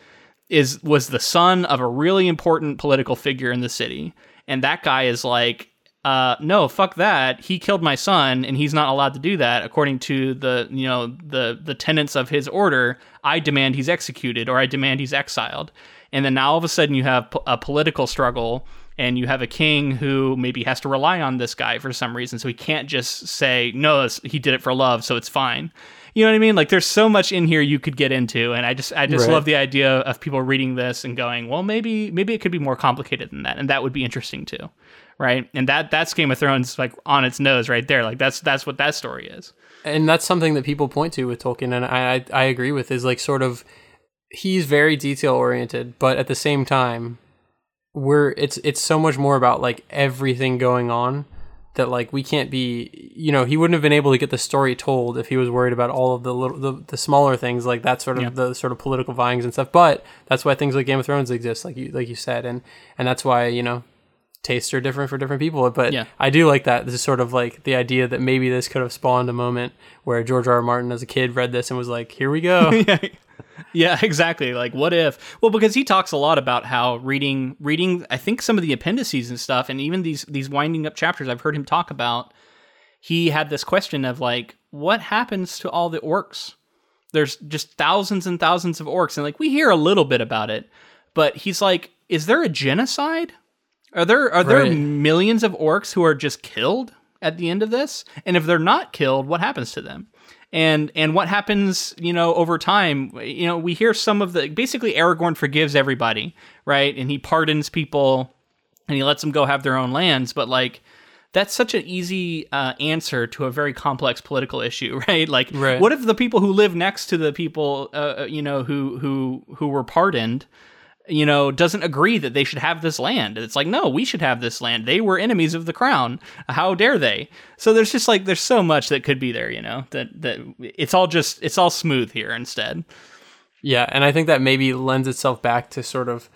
is was the son of a really important political figure in the city, and that guy is like, uh, no, fuck that. He killed my son, and he's not allowed to do that according to the you know the the tenets of his order. I demand he's executed, or I demand he's exiled. And then now all of a sudden you have po- a political struggle, and you have a king who maybe has to rely on this guy for some reason, so he can't just say no, he did it for love, so it's fine. You know what I mean? Like there's so much in here you could get into, and I just I just Right. love the idea of people reading this and going, well, maybe maybe it could be more complicated than that, and that would be interesting too, right? And that that's Game of Thrones like on its nose right there. Like that's that's what that story is. and that's something that people point to with Tolkien, and I I, I agree with is like sort of he's very detail oriented, but at the same time, we're it's it's so much more about like everything going on that like we can't be you know he wouldn't have been able to get the story told if he was worried about all of the little the, the smaller things like that sort of Yeah. the sort of political vyings and stuff but that's why things like game of thrones exist like you like you said and and that's why you know tastes are different for different people but Yeah. i do like that this is sort of like the idea that maybe this could have spawned a moment where george r. r martin as a kid read this and was like here we go Yeah, exactly. Like what if? Well, because he talks a lot about how reading reading I think some of the appendices and stuff and even these these winding up chapters I've heard him talk about he had this question of like what happens to all the orcs? There's just thousands and thousands of orcs and like we hear a little bit about it, but he's like is there a genocide? Are there are there Right. millions of orcs who are just killed at the end of this? And if they're not killed, what happens to them? And and what happens, you know, over time? You know, we hear some of the basically Aragorn forgives everybody, right? And he pardons people and he lets them go have their own lands, but like that's such an easy uh, answer to a very complex political issue, right? Like, Right. what if the people who live next to the people, uh, you know, who who who were pardoned, you know, doesn't agree that they should have this land? It's like, no, we should have this land. They were enemies of the crown. How dare they? So there's just like there's so much that could be there, you know, that that it's all just it's all smooth here instead. Yeah, and I think that maybe lends itself back to sort of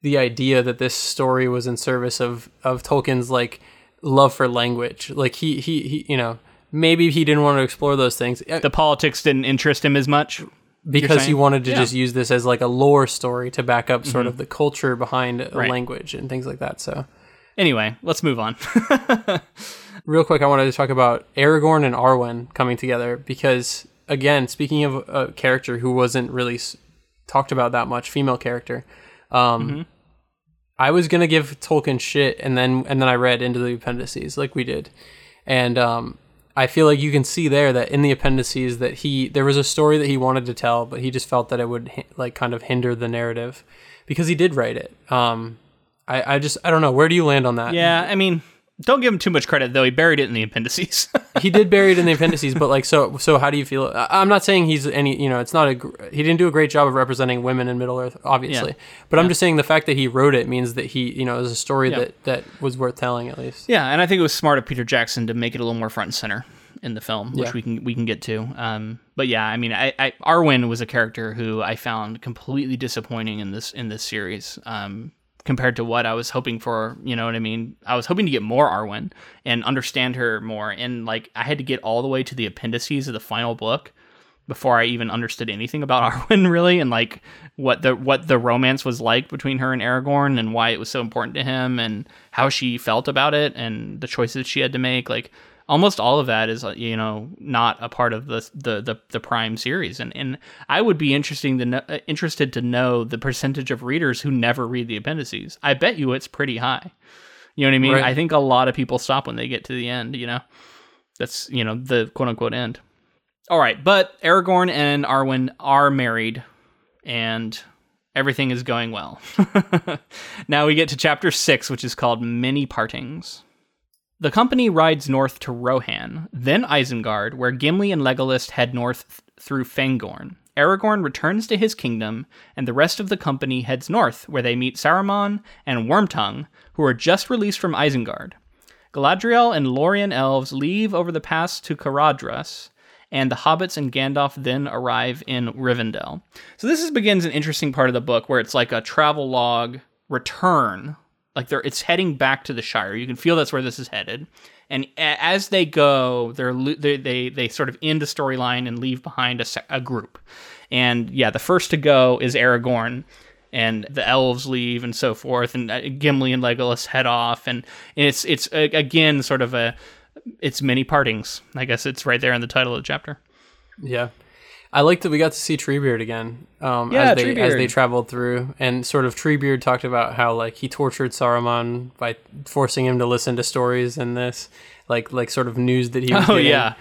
the idea that this story was in service of of Tolkien's like love for language. Like he he, he you know, maybe he didn't want to explore those things uh, The politics didn't interest him as much. Because he wanted to Yeah. Mm-hmm. just use this as like a lore story to back up sort of the culture behind a Right. language and things like that. So, Anyway, let's move on. real quick, I wanted to talk about Aragorn and Arwen coming together because, again, speaking of a character who wasn't really s- talked about that much, female character, Um, Mm-hmm. I was gonna give Tolkien shit, and then and then I read into the appendices like we did, and um, I feel like you can see there that in the appendices that he there was a story that he wanted to tell, but he just felt that it would like kind of hinder the narrative because he did write it. Um, I I just I don't know where do you land on that? Yeah, I mean, don't give him too much credit though. He buried it in the appendices. he did bury it in the appendices, but like, so, so how do you feel? I'm not saying he's any, you know, it's not a, he didn't do a great job of representing women in Middle Earth, obviously, Yeah. but I'm just saying the fact that he wrote it means that he, you know, is a story Yeah. that, that was worth telling at least. yeah, and I think it was smart of Peter Jackson to make it a little more front and center in the film, which Yeah. we can we can get to. Um, but yeah, I mean, I, I Arwen was a character who I found completely disappointing in this in this series. Um, compared to what I was hoping for, you know what I mean? I was hoping to get more Arwen and understand her more, and like I had to get all the way to the appendices of the final book before I even understood anything about Arwen really and like what the what the romance was like between her and Aragorn and why it was so important to him and how she felt about it and the choices she had to make like almost all of that is uh, you know not a part of the the the, the prime series and and I would be interesting to know, uh, interested to know the percentage of readers who never read the appendices. I bet you it's pretty high. You know what I mean? Right. I think a lot of people stop when they get to the end, you know. That's, you know, the quote unquote end. All right, but Aragorn and Arwen are married and everything is going well. now we get to chapter 6, which is called Many Partings. The company rides north to Rohan, then Isengard, where Gimli and Legolas head north th- through Fangorn. Aragorn returns to his kingdom, and the rest of the company heads north, where they meet Saruman and Wormtongue, who are just released from Isengard. Galadriel and Lorien elves leave over the pass to Caradhras, and the hobbits and Gandalf then arrive in Rivendell. So this is, begins an interesting part of the book where it's like a travel log return, like they're it's heading back to the Shire. You can feel that's where this is headed. And a- as they go, they're lo- they they, they sort of end the storyline and leave behind a, a group. And yeah, the first to go is Aragorn, and the elves leave and so forth, and uh, Gimli and Legolas head off, and, and it's it's uh, again sort of a it's many partings. I guess it's right there in the title of the chapter. Yeah. I like that we got to see Treebeard again. Um, Yeah, as they as they traveled through, and sort of Treebeard talked about how like he tortured Saruman by forcing him to listen to stories and this, like like sort of news that he was. Oh getting. yeah,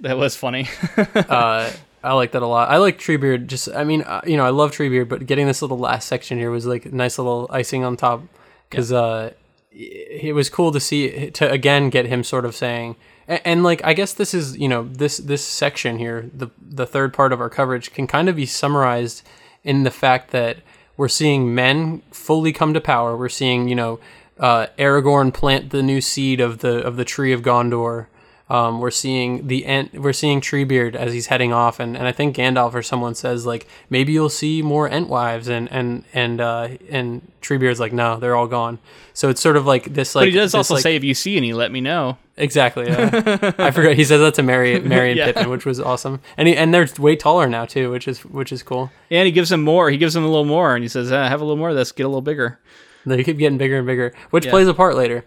that was funny. uh, I like that a lot. I like Treebeard. Just, I mean, uh, you know, I love Treebeard, but getting this little last section here was like nice little icing on top because uh, it it was cool to see to again get him sort of saying, and, and like I guess this is you know this this section here, the the third part of our coverage can kind of be summarized in the fact that we're seeing men fully come to power. We're seeing you know uh, Aragorn plant the new seed of the of the tree of Gondor. Um, we're seeing the Ent, we're seeing Treebeard as he's heading off, and, and I think Gandalf or someone says like maybe you'll see more Entwives, and and and uh, and Treebeard's like no, they're all gone. So it's sort of like this like but he does this, also like- say, "If you see any, let me know." exactly. Yeah. I forgot he says that to Merry Merry and Yeah. Pippin, which was awesome, and he, and they're way taller now too, which is which is cool. And he gives him more. He gives him a little more, and he says, uh, "Have a little more of this. Get a little bigger." They keep getting bigger and bigger, which Yeah. plays a part later.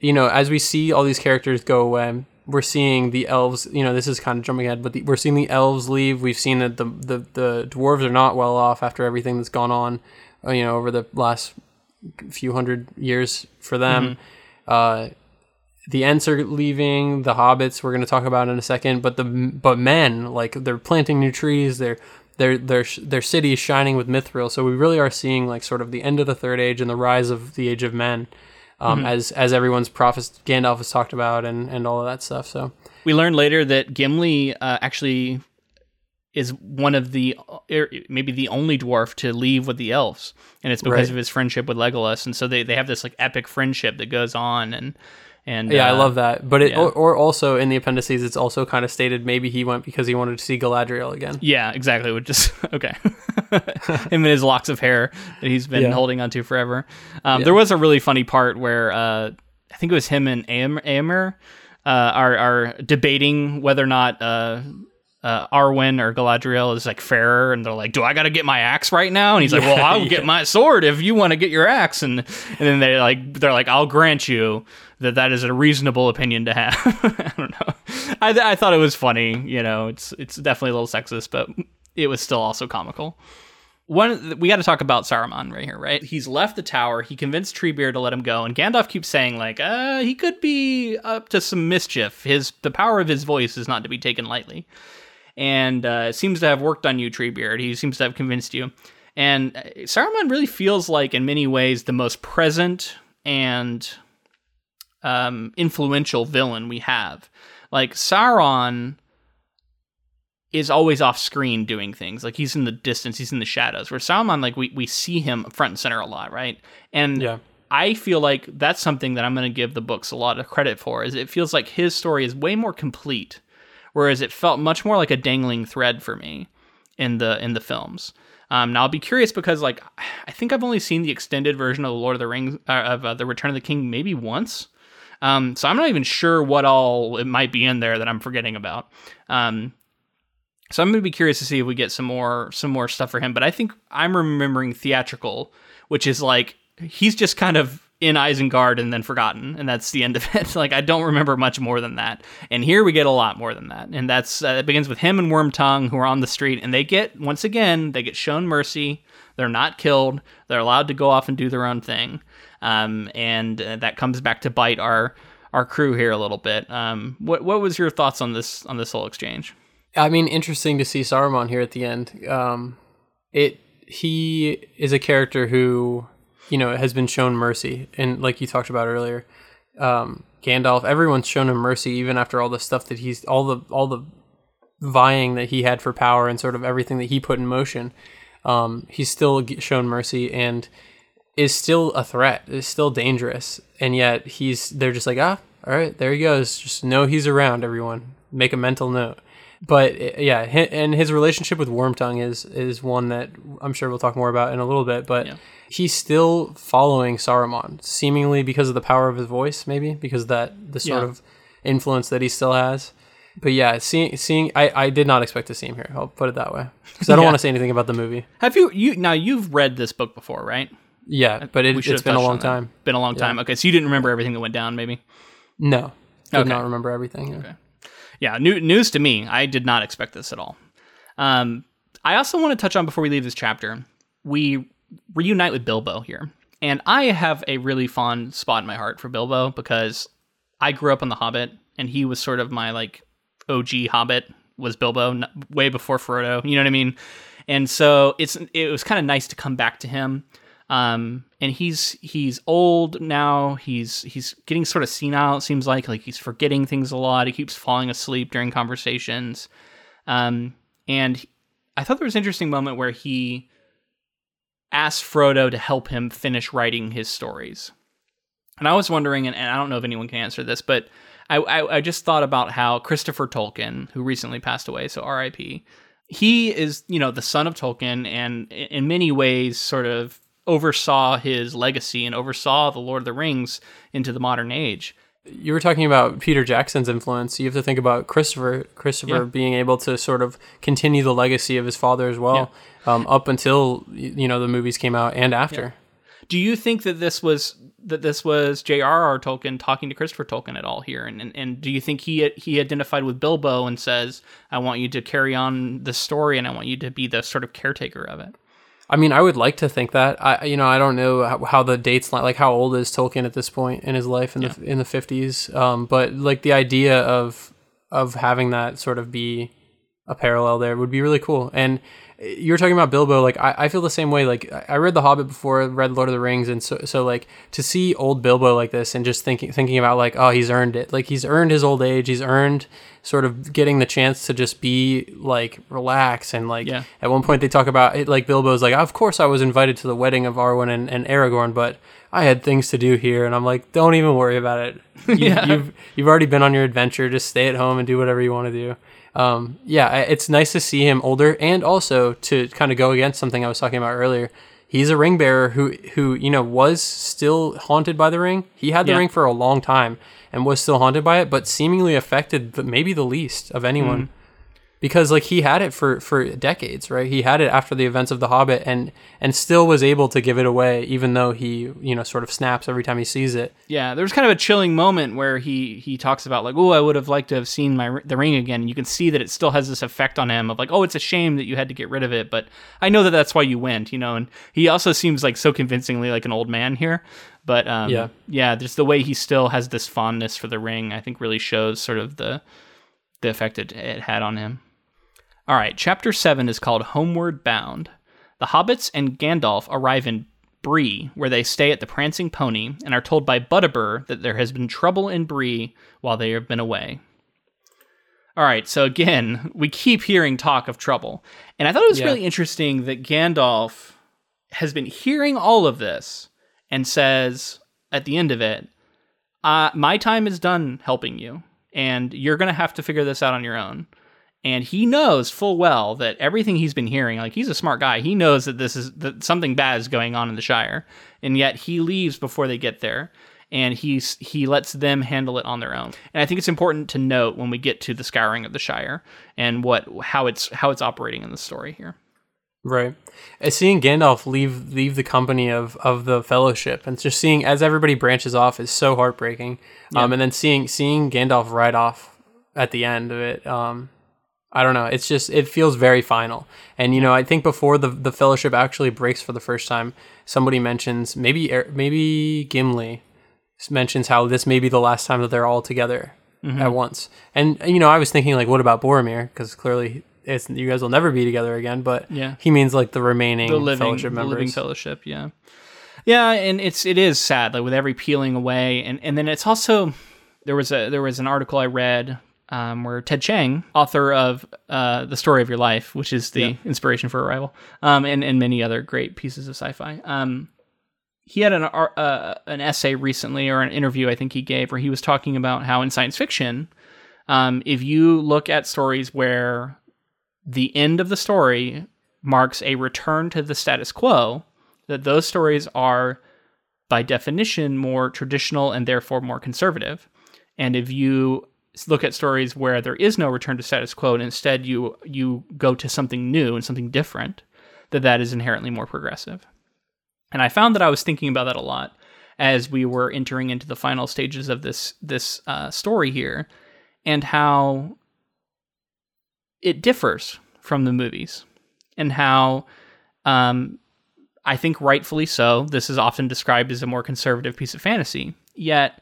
You know, as we see all these characters go away, we're seeing the elves. You know, this is kind of jumping ahead, but the, we're seeing the elves leave. We've seen that the, the the dwarves are not well off after everything that's gone on. uh, You know, over the last few hundred years for them. Uh, the Ents are leaving. The hobbits we're going to talk about in a second, but the but men like they're planting new trees. They're their their their city is shining with mithril. So we really are seeing like sort of the end of the third age and the rise of the age of men, um, as as everyone's prophets Gandalf has talked about and and all of that stuff. So We learn later that Gimli uh, actually is one of the er, maybe the only dwarf to leave with the elves, and it's because Right. of his friendship with Legolas. And so they, they have this like epic friendship that goes on, and and yeah, I uh, love that. But it yeah. or, or also in the appendices, it's also kind of stated maybe he went because he wanted to see Galadriel again. Yeah, exactly. Would just okay. Him and his locks of hair that he's been Yeah. holding onto forever. Um, Yeah. There was a really funny part where uh, I think it was him and Am- Eomer uh, are are debating whether or not uh, uh, Arwen or Galadriel is like fairer, and they're like, "Do I got to get my axe right now?" And he's like, Yeah, "Well, I'll yeah. get my sword if you want to get your axe." And and then they like they're like, "I'll grant you." That that is a reasonable opinion to have. I don't know. I, I thought it was funny. You know, it's it's definitely a little sexist, but it was still also comical. one we got to talk about Saruman right here, right? He's left the tower. He convinced Treebeard to let him go, and Gandalf keeps saying like, uh, he could be up to some mischief. His the power of his voice is not to be taken lightly, and uh, seems to have worked on you, Treebeard. He seems to have convinced you, and uh, Saruman really feels like, in many ways, the most present and um, influential villain we have. Like Sauron is always off screen doing things. Like he's in the distance, he's in the shadows. Where Saruman, like we we see him front and center a lot, right? And Yeah. I feel like that's something that I'm going to give the books a lot of credit for. Is it feels like his story is way more complete, whereas it felt much more like a dangling thread for me in the in the films. Um, now I'll be curious because like I think I've only seen the extended version of the Lord of the Rings uh, of uh, the Return of the King maybe once. Um, so I'm not even sure what all it might be in there that I'm forgetting about. Um, so I'm going to be curious to see if we get some more some more stuff for him. But I think I'm remembering theatrical, which is like he's just kind of in Isengard and then forgotten, and that's the end of it. like I don't remember much more than that. And here we get a lot more than that, and that's uh, it begins with him and Wormtongue who are on the street, and they get once again they get shown mercy. They're not killed. They're allowed to go off and do their own thing, um, and uh, that comes back to bite our our crew here a little bit. Um, what what was your thoughts on this on this whole exchange? I mean, interesting to see Saruman here at the end. Um, it he is a character who you know has been shown mercy, and like you talked about earlier, um, Gandalf. Everyone's shown him mercy, even after all the stuff that he's all the all the vying that he had for power and sort of everything that he put in motion. Um, he's still shown mercy and is still a threat. Is still dangerous, and yet he's they're just like ah, all right, there he goes. Just know he's around. Everyone, make a mental note but uh, yeah, and his relationship with Wormtongue is is one that I'm sure we'll talk more about in a little bit. But Yeah. he's still following Saruman, seemingly because of the power of his voice, maybe because of that the sort Yeah. of influence that he still has. But yeah, seeing seeing I, I did not expect to see him here. I'll put it that way because I don't Yeah. want to say anything about the movie. Have you you now you've read this book before, right? Yeah, but it, it's been a long on that. time. Been a long time. Okay, so you didn't remember everything that went down, maybe. No, did Okay. not remember everything. yeah. Yeah, new, news to me. I did not expect this at all. Um, I also want to touch on before we leave this chapter. We reunite with Bilbo here, and I have a really fond spot in my heart for Bilbo because I grew up on The Hobbit, and he was sort of my like OG Hobbit was Bilbo way before Frodo. You know what I mean? And so it's it was kind of nice to come back to him. Um, and he's he's old now. He's he's getting sort of senile. It seems like like he's forgetting things a lot. He keeps falling asleep during conversations. Um, and I thought there was an interesting moment where he asked Frodo to help him finish writing his stories. And I was wondering, and, and I don't know if anyone can answer this, but I, I, I just thought about how Christopher Tolkien, who recently passed away, so R.I.P., he is, you know, the son of Tolkien, and in many ways, sort of oversaw his legacy and oversaw the Lord of the Rings into the modern age. you were talking about Peter Jackson's influence. You have to think about Christopher Christopher Yeah. being able to sort of continue the legacy of his father as well, um, up until you know the movies came out and after. Do you think that this was that this was J.R.R. Tolkien talking to Christopher Tolkien at all here, and and, and do you think he he identified with Bilbo and says, "I want you to carry on the story, and I want you to be the sort of caretaker of it"? I mean, I would like to think that. I you know I don't know how, how the dates li- like how old is Tolkien at this point in his life in the in the fifties. Um, but like the idea of of having that sort of be a parallel there would be really cool. And you were talking about Bilbo, like I, I feel the same way. Like I I read The Hobbit before, read Lord of the Rings, and so so like to see old Bilbo like this and just thinking thinking about like oh he's earned it, like he's earned his old age, he's earned sort of getting the chance to just be like relax and like Yeah. at one point they talk about it like Bilbo's like of course I was invited to the wedding of Arwen and, and Aragorn, but I had things to do here, and I'm like don't even worry about it. You, Yeah. You've you've already been on your adventure. Just stay at home and do whatever you want to do. Um, yeah, it's nice to see him older, and also to kind of go against something I was talking about earlier. He's a ring bearer who who you know was still haunted by the ring. He had the Yeah. ring for a long time and was still haunted by it, but seemingly affected the, maybe the least of anyone. Because like he had it for for decades, right? He had it after the events of The Hobbit, and and still was able to give it away, even though he you know sort of snaps every time he sees it. Yeah, there's kind of a chilling moment where he he talks about like, oh, I would have liked to have seen my the ring again. And you can see that it still has this effect on him of like, oh, it's a shame that you had to get rid of it, but I know that that's why you went, you know. And he also seems like so convincingly like an old man here. But um, Yeah. yeah, just the way he still has this fondness for the ring, I think really shows sort of the the effect it, it had on him. All right, chapter seven is called Homeward Bound. The hobbits and Gandalf arrive in Bree, where they stay at the Prancing Pony, and are told by Butterbur that there has been trouble in Bree while they have been away. All right, so again, we keep hearing talk of trouble. And I thought it was Yeah. really interesting that Gandalf has been hearing all of this and says at the end of it, uh, My time is done helping you, and you're going to have to figure this out on your own. And he knows full well that everything he's been hearing, like he's a smart guy, he knows that this is that something bad is going on in the Shire, and yet he leaves before they get there, and he's he lets them handle it on their own. And I think it's important to note when we get to the scouring of the Shire and what how it's how it's operating in the story here. Right. And seeing Gandalf leave leave the company of, of the Fellowship and just seeing as everybody branches off is so heartbreaking. Um, and then seeing seeing Gandalf ride off at the end of it, um, I don't know. It's just it feels very final. And you know, I think before the the Fellowship actually breaks for the first time, somebody mentions maybe maybe Gimli mentions how this may be the last time that they're all together mm-hmm. at once. And you know, I was thinking like, what about Boromir? Because clearly. It's, you guys will never be together again, but Yeah. he means like the remaining the living, fellowship the members. living fellowship. Yeah, yeah, and it's it is sad, like with every peeling away, and and then it's also there was a there was an article I read um, where Ted Chiang, author of uh, the Story of Your Life, which is the inspiration for Arrival, um, and and many other great pieces of sci-fi. Um, he had an uh, an essay recently or an interview I think he gave where he was talking about how in science fiction, um, if you look at stories where the end of the story marks a return to the status quo, that those stories are, by definition, more traditional and therefore more conservative. And if you look at stories where there is no return to status quo and instead you you go to something new and something different, that that is inherently more progressive. And I found that I was thinking about that a lot as we were entering into the final stages of this this uh, story here, and how it differs from the movies and how um, I think rightfully so. This is often described as a more conservative piece of fantasy. Yet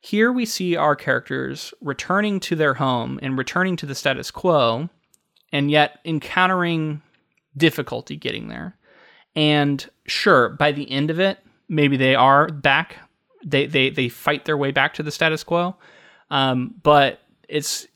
here we see our characters returning to their home and returning to the status quo, and yet encountering difficulty getting there. And sure, by the end of it, maybe they are back. They they they fight their way back to the status quo. Um, but it's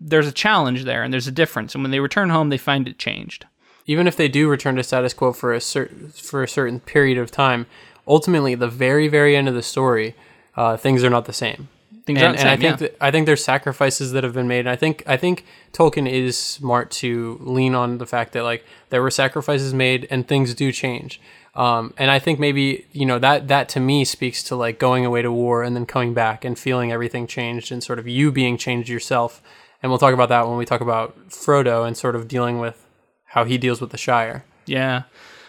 there's a challenge there and there's a difference. And when they return home, they find it changed. Even if they do return to status quo for a certain for a certain period of time, ultimately, the very very end of the story, uh, things are not the same. Things and, aren't and I think yeah. that, I think there's sacrifices that have been made. And I think I think Tolkien is smart to lean on the fact that like there were sacrifices made and things do change. Um, and I think maybe you know that that to me speaks to like going away to war and then coming back and feeling everything changed and sort of you being changed yourself. And we'll talk about that when we talk about Frodo and sort of dealing with how he deals with the Shire. Yeah.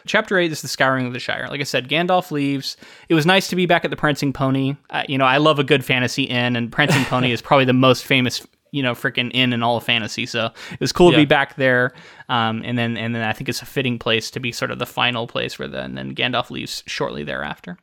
Chapter 8 is the Scouring of the Shire. Like I said, Gandalf leaves. It was nice to be back at the Prancing Pony. Uh, you know, I love a good fantasy inn, and Prancing Pony is probably the most famous, you know, freaking inn in all of fantasy. So it was cool to be back there. Um, and then and then I think it's a fitting place to be sort of the final place where then then Gandalf leaves shortly thereafter.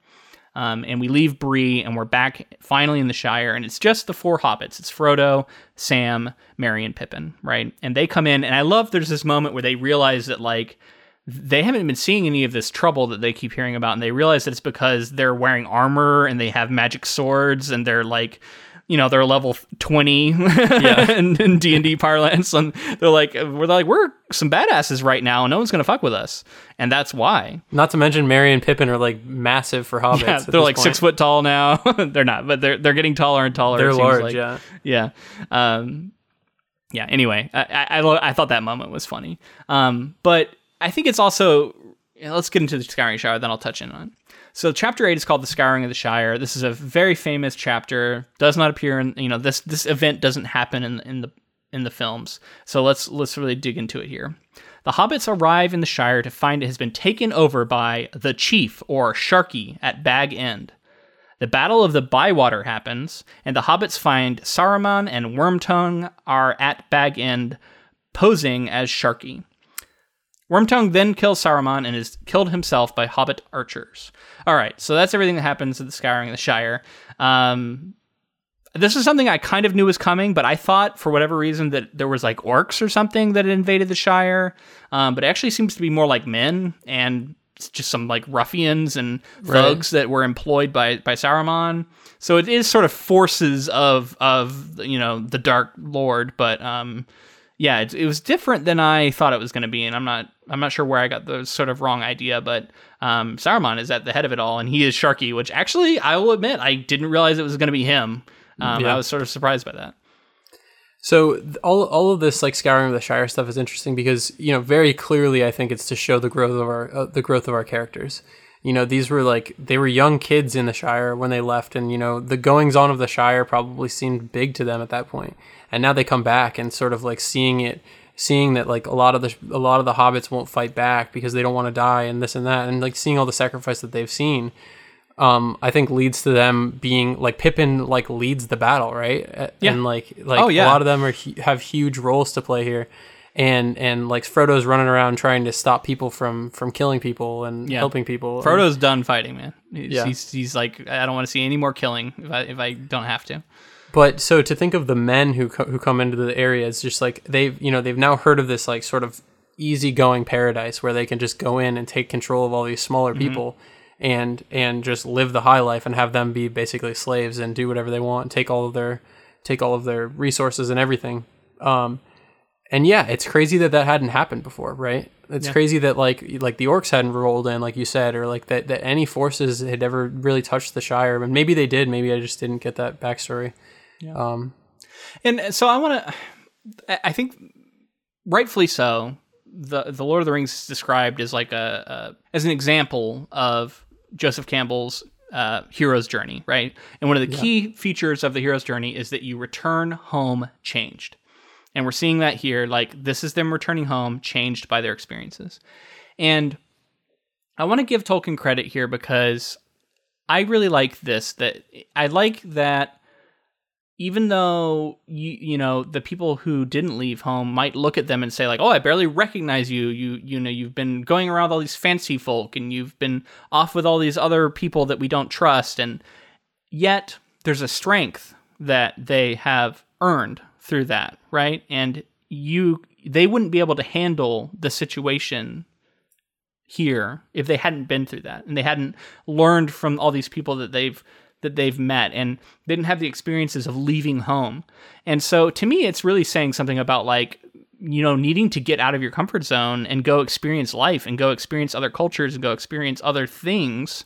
Um, and we leave Bree, and we're back finally in the Shire, and it's just the four hobbits. It's Frodo, Sam, Merry, and Pippin, right? And they come in, and I love there's this moment where they realize that like they haven't been seeing any of this trouble that they keep hearing about, and they realize that it's because they're wearing armor and they have magic swords, and they're like. You know they're level twenty in in D and D parlance, and they're like we're like we're some badasses right now, and no one's gonna fuck with us, and that's why. Not to mention Merry and Pippin are like massive for hobbits. Yeah, they're like point. six foot tall now. they're not, but they're they're getting taller and taller. They're seems large, like. yeah. yeah. Um, yeah. Anyway, I I, I lo- I thought that moment was funny. Um, but I think it's also yeah, let's get into the Scouring Shire, then I'll touch in on. it. So chapter eight is called the Scouring of the Shire. This is a very famous chapter. Does not appear in you know this this event doesn't happen in in the in the films. So let's let's really dig into it here. The hobbits arrive in the Shire to find it has been taken over by the chief or Sharky at Bag End. The Battle of the Bywater happens, and the hobbits find Saruman and Wormtongue are at Bag End posing as Sharky. Wormtongue then kills Saruman and is killed himself by hobbit archers. All right, so that's everything that happens at the Scouring of the Shire. Um, this is something I kind of knew was coming, but I thought for whatever reason that there was like orcs or something that had invaded the Shire. Um, but it actually seems to be more like men and just some like ruffians and thugs right. that were employed by by Saruman. So it is sort of forces of of you know the Dark Lord, but um, yeah, it, it was different than I thought it was going to be, and I'm not I'm not sure where I got the sort of wrong idea, but um, Saruman is at the head of it all, and he is Sharky, which actually I will admit I didn't realize it was going to be him. Um, yeah. I was sort of surprised by that. So all all of this like scouring of the Shire stuff is interesting because you know very clearly I think it's to show the growth of our uh, the growth of our characters. You know these were like they were young kids in the Shire when they left, and you know the goings on of the Shire probably seemed big to them at that point, and now they come back and sort of like seeing it, seeing that like a lot of the a lot of the hobbits won't fight back because they don't want to die and this and that, and like seeing all the sacrifice that they've seen um, I think leads to them being like Pippin like leads the battle, right? Yeah. And like like oh, yeah. a lot of them are have huge roles to play here. And and like Frodo's running around trying to stop people from from killing people and yeah. helping people. Frodo's and, done fighting, man. He's, yeah. he's he's like I don't want to see any more killing if I if I don't have to. But so to think of the men who co- who come into the area, it's just like they've you know they've now heard of this like sort of easygoing paradise where they can just go in and take control of all these smaller mm-hmm. people and and just live the high life and have them be basically slaves and do whatever they want and take all of their take all of their resources and everything um and yeah it's crazy that that hadn't happened before right it's yeah. crazy that like like the orcs hadn't rolled in like you said or like that that any forces had ever really touched the shire and maybe they did maybe i just didn't get that backstory yeah. um and so i want to i think rightfully so the the lord of the rings is described as like a, a as an example of Joseph Campbell's uh, hero's journey, right? And one of the yeah. key features of the hero's journey is that you return home changed. And we're seeing that here. Like, this is them returning home changed by their experiences. And I want to give Tolkien credit here because I really like this. That I like that even though you you know the people who didn't leave home might look at them and say like oh i barely recognize you. You you know you've been going around all these fancy folk and you've been off with all these other people that we don't trust. And yet there's a strength that they have earned through that right? And you they wouldn't be able to handle the situation here if they hadn't been through that and they hadn't learned from all these people that they've that they've met and didn't have the experiences of leaving home. And so to me, it's really saying something about like, you know, needing to get out of your comfort zone and go experience life and go experience other cultures and go experience other things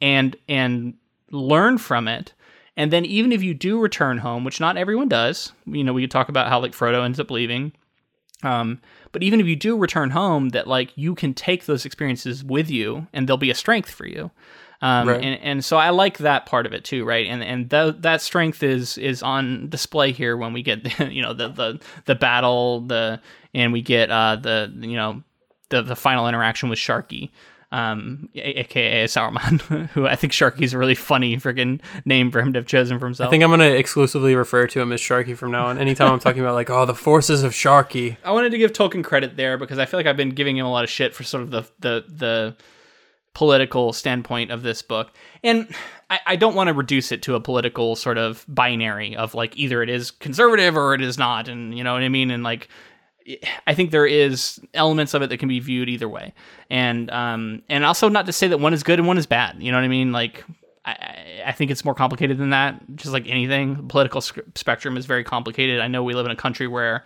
and, and learn from it. And then even if you do return home, which not everyone does, you know, we talk about how like Frodo ends up leaving. Um, but even if you do return home, that like you can take those experiences with you and they'll be a strength for you. Um, right. and, and so I like that part of it too, right? And and th- that strength is is on display here when we get the, you know the the the battle the and we get uh, the you know the the final interaction with Sharky. Um, aka Saruman, who I think Sharky's a really funny freaking name for him to have chosen for himself. I think I'm gonna exclusively refer to him as Sharky from now on. Anytime I'm talking about like, oh, the forces of Sharky. I wanted to give Tolkien credit there because I feel like I've been giving him a lot of shit for sort of the the the political standpoint of this book. And I, I don't want to reduce it to a political sort of binary of like either it is conservative or it is not. And you know what I mean? And like, I think there is elements of it that can be viewed either way. And, um, and also not to say that one is good and one is bad. You know what I mean? Like, I, I think it's more complicated than that. Just like anything, the political spectrum is very complicated. I know we live in a country where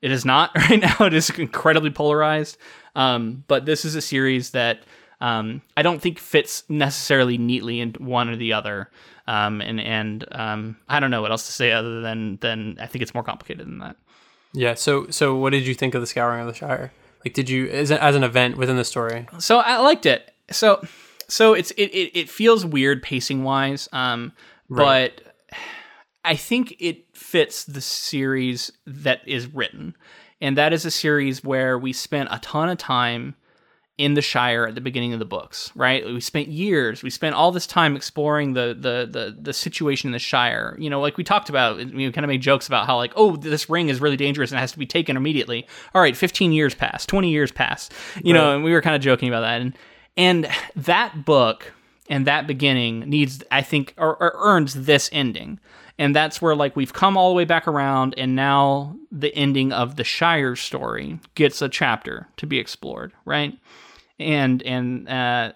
it is not right now. It is incredibly polarized. Um, but this is a series that um, I don't think fits necessarily neatly into one or the other. Um, and and um, I don't know what else to say other than than I think it's more complicated than that. Yeah. So so what did you think of the Scouring of the Shire? Like, did you as, as an event within the story? So I liked it. So so it's it it, it feels weird pacing wise. Um, right. but I think it fits the series that is written. And that is a series where we spent a ton of time in the Shire at the beginning of the books, right? We spent years, we spent all this time exploring the the the, the situation in the Shire. You know, like we talked about, we kind of made jokes about how like, oh, this ring is really dangerous and has to be taken immediately. All right, 15 years passed, 20 years passed, you right. know, and we were kind of joking about that. And and that book and that beginning needs, I think, or, or earns this ending and that's where like we've come all the way back around and now the ending of the shire story gets a chapter to be explored right and and uh,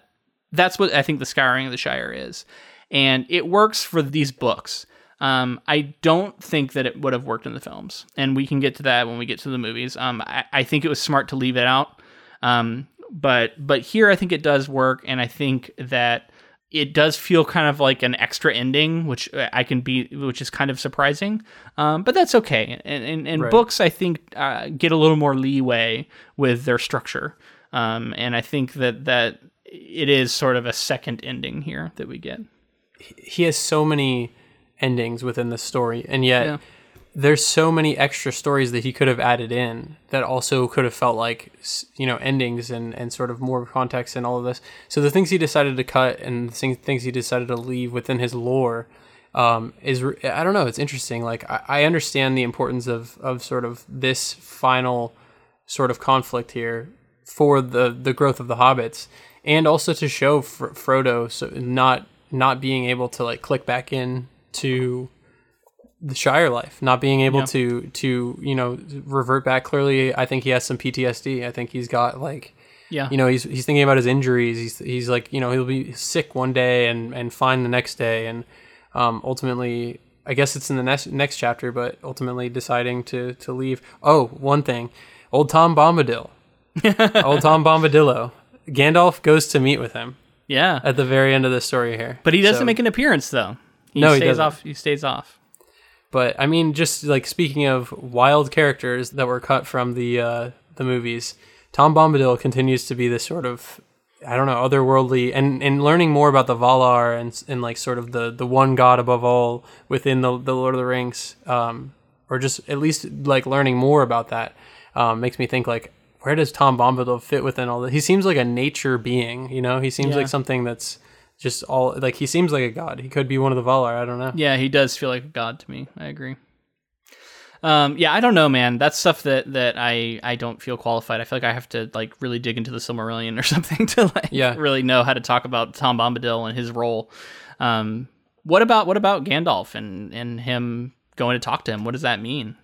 that's what i think the scouring of the shire is and it works for these books um, I don't think that it would have worked in the films, and we can get to that when we get to the movies. Um, I, I, think it was smart to leave it out, um, but but here I think it does work, and I think that it does feel kind of like an extra ending, which I can be, which is kind of surprising. Um, but that's okay. And, and, and right. books, I think, uh, get a little more leeway with their structure. Um, and I think that that it is sort of a second ending here that we get. He has so many endings within the story, and yet. Yeah there's so many extra stories that he could have added in that also could have felt like you know endings and and sort of more context and all of this. So the things he decided to cut and the things he decided to leave within his lore um, is I don't know. It's interesting. Like I, I understand the importance of of sort of this final sort of conflict here for the the growth of the hobbits and also to show Fr- Frodo so not not being able to like click back in to the Shire life, not being able yeah. to to you know revert back. Clearly, I think he has some PTSD. I think he's got like, yeah, you know, he's he's thinking about his injuries. He's he's like, you know, he'll be sick one day and and fine the next day, and um, ultimately, I guess it's in the next next chapter, but ultimately deciding to to leave. Oh, one thing, old Tom Bombadil, old Tom Bombadillo. Gandalf goes to meet with him. Yeah, at the very end of the story here, but he doesn't so, make an appearance though. He no, stays he doesn't. off. He stays off. But I mean, just like speaking of wild characters that were cut from the uh, the movies, Tom Bombadil continues to be this sort of I don't know otherworldly and and learning more about the Valar and and like sort of the the one god above all within the the Lord of the Rings, um, or just at least like learning more about that um, makes me think like where does Tom Bombadil fit within all that? He seems like a nature being, you know. He seems yeah. like something that's just all like he seems like a god. He could be one of the Valar. I don't know. Yeah, he does feel like a god to me. I agree. Um, yeah, I don't know, man. That's stuff that that I I don't feel qualified. I feel like I have to like really dig into the Silmarillion or something to like yeah. really know how to talk about Tom Bombadil and his role. Um, what about what about Gandalf and and him going to talk to him? What does that mean?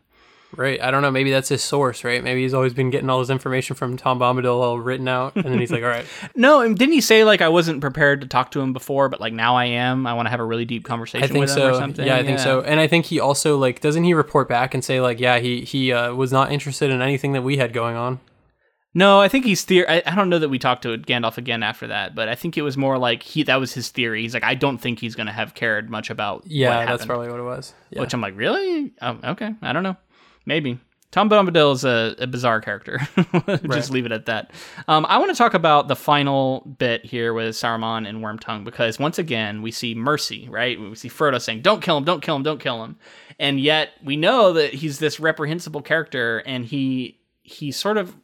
Right. I don't know. Maybe that's his source, right? Maybe he's always been getting all his information from Tom Bombadil all written out. And then he's like, all right. no, and didn't he say, like, I wasn't prepared to talk to him before, but, like, now I am? I want to have a really deep conversation I think with so. him or something? Yeah, I think so. And I think he also, like, doesn't he report back and say, like, yeah, he, he uh, was not interested in anything that we had going on? No, I think he's theory. I, I, don't know that we talked to Gandalf again after that, but I think it was more like he that was his theory. He's like, I don't think he's going to have cared much about. Yeah, that's probably what it was. Yeah. Which I'm like, really? Oh, okay, I don't know, maybe. Tom Bombadil is a, a bizarre character. Just right. leave it at that. Um, I want to talk about the final bit here with Saruman and Wormtongue because once again we see mercy, right? We see Frodo saying, "Don't kill him! Don't kill him! Don't kill him!" And yet we know that he's this reprehensible character, and he he sort of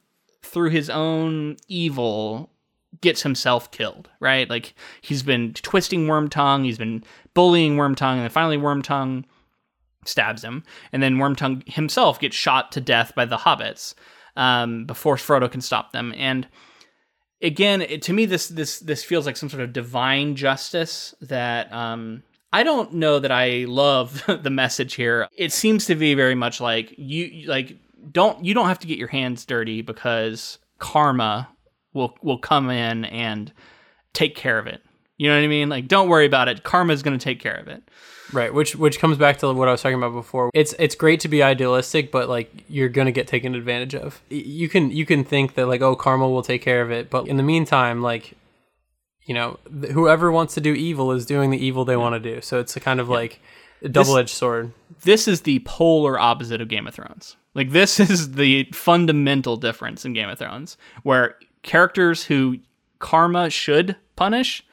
through his own evil gets himself killed, right? Like he's been twisting Wormtongue, he's been bullying Wormtongue, and then finally Wormtongue stabs him, and then Wormtongue himself gets shot to death by the hobbits um, before Frodo can stop them. And again, it, to me, this this this feels like some sort of divine justice that. Um, I don't know that I love the message here. It seems to be very much like you like don't you don't have to get your hands dirty because karma will will come in and take care of it. You know what I mean? Like don't worry about it. Karma is going to take care of it. Right, which which comes back to what I was talking about before. It's it's great to be idealistic, but like you're gonna get taken advantage of. You can you can think that like oh karma will take care of it, but in the meantime, like you know whoever wants to do evil is doing the evil they want to do. So it's a kind of yeah. like a double edged sword. This is the polar opposite of Game of Thrones. Like this is the fundamental difference in Game of Thrones, where characters who karma should punish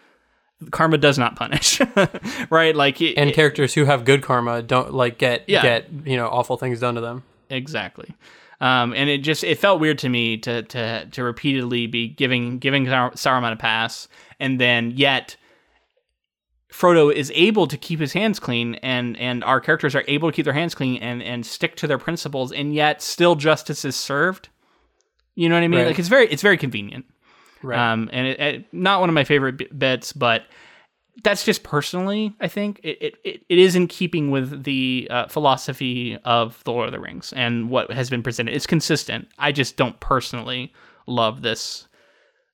karma does not punish, right? Like it, And characters who have good karma don't like get Yeah. get you know awful things done to them. exactly. Um, and it just it felt weird to me to to to repeatedly be giving giving Sar- Saruman a pass, and then yet Frodo is able to keep his hands clean, and and our characters are able to keep their hands clean and and stick to their principles, and yet still justice is served. You know what I mean? Right. Like it's very it's very convenient. Right. Um, and it, it, not one of my favorite bits, but that's just personally, I think it, it, it, is in keeping with the uh, philosophy of the Lord of the Rings and what has been presented. It's consistent. I just don't personally love this,